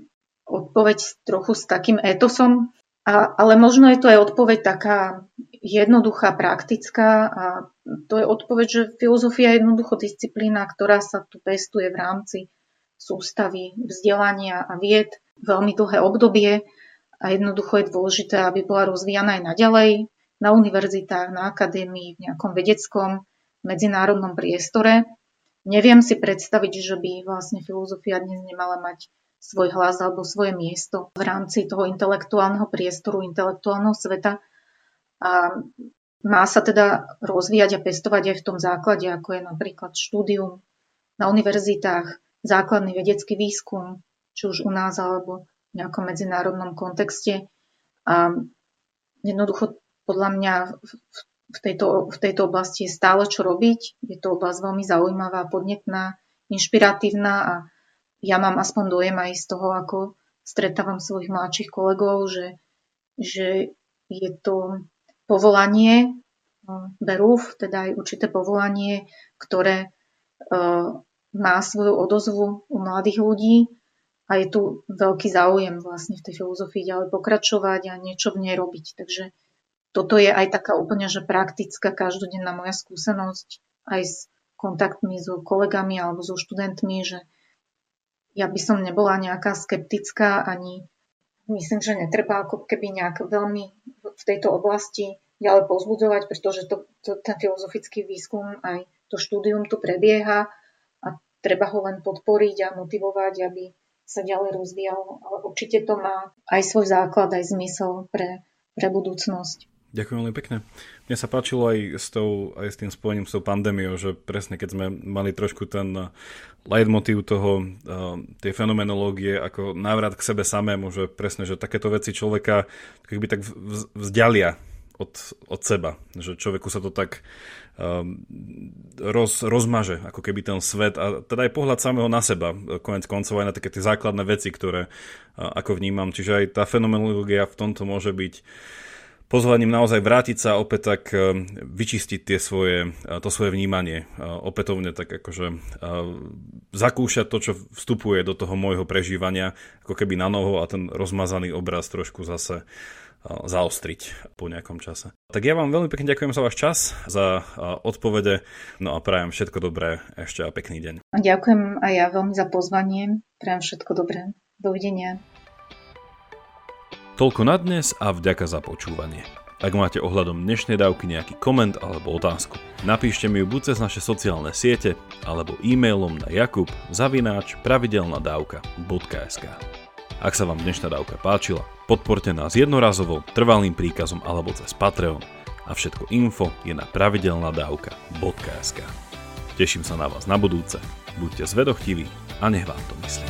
odpoveď trochu s takým etosom, a, ale možno je to aj odpoveď taká jednoduchá, praktická a to je odpoveď, že filozofia je jednoducho disciplína, ktorá sa tu pestuje v rámci sústavy vzdelania a vied veľmi dlhé obdobie a jednoducho je dôležité, aby bola rozvíjana aj naďalej na univerzitách, na akadémii, v nejakom vedeckom medzinárodnom priestore. Neviem si predstaviť, že by vlastne filozofia dnes nemala mať svoj hlas alebo svoje miesto v rámci toho intelektuálneho priestoru, intelektuálneho sveta. A má sa teda rozvíjať a pestovať aj v tom základe, ako je napríklad štúdium na univerzitách, základný vedecký výskum, či už u nás alebo nejakom medzinárodnom kontexte. A jednoducho podľa mňa v tejto, v tejto oblasti je stále čo robiť. Je to oblasť veľmi zaujímavá, podnetná, inšpiratívna a ja mám aspoň dojem aj z toho, ako stretávam svojich mladších kolegov, že, že je to povolanie, berúv, teda aj určité povolanie, ktoré má svoju odozvu u mladých ľudí a je tu veľký záujem vlastne v tej filozofii ďalej pokračovať a niečo v nej robiť. Takže toto je aj taká úplne že praktická každodenná moja skúsenosť aj s kontaktmi so kolegami alebo so študentmi, že ja by som nebola nejaká skeptická ani myslím, že netreba ako keby nejak veľmi v tejto oblasti ďalej pozbudzovať, pretože to, to, ten filozofický výskum aj to štúdium tu prebieha a treba ho len podporiť a motivovať, aby sa ďalej rozvíjalo. Ale určite to má aj svoj základ, aj zmysel pre, pre budúcnosť. Ďakujem veľmi pekne. Mne sa páčilo aj s, tou, aj s tým spojením s tou pandémiou, že presne keď sme mali trošku ten uh, leitmotív toho, uh, tej fenomenológie ako návrat k sebe samému, že presne, že takéto veci človeka keby tak vzdialia od, od seba. Že človeku sa to tak um, roz, rozmaže, ako keby ten svet a teda aj pohľad samého na seba, konec koncov aj na také tie základné veci, ktoré uh, ako vnímam. Čiže aj tá fenomenológia v tomto môže byť pozvaním naozaj vrátiť sa opäť tak e, vyčistiť tie svoje, to svoje vnímanie. Opätovne tak akože zakúšať to, čo vstupuje do toho môjho prežívania, ako keby na noho a ten rozmazaný obraz trošku zase zaostriť po nejakom čase. Tak ja vám veľmi pekne ďakujem za váš čas, za odpovede, no a prajem všetko dobré ešte a pekný deň. Ďakujem aj ja veľmi za pozvanie, prajem všetko dobré. Dovidenia. Toľko na dnes a vďaka za počúvanie. Ak máte ohľadom dnešnej dávky nejaký koment alebo otázku, napíšte mi ju buď cez naše sociálne siete alebo e-mailom na jakub zavináč pravidelnadavka.sk Ak sa vám dnešná dávka páčila, podporte nás jednorazovo, trvalým príkazom alebo cez Patreon. A všetko info je na pravidelnadavka.sk Teším sa na vás na budúce, buďte zvedochtiví a nech vám to myslí.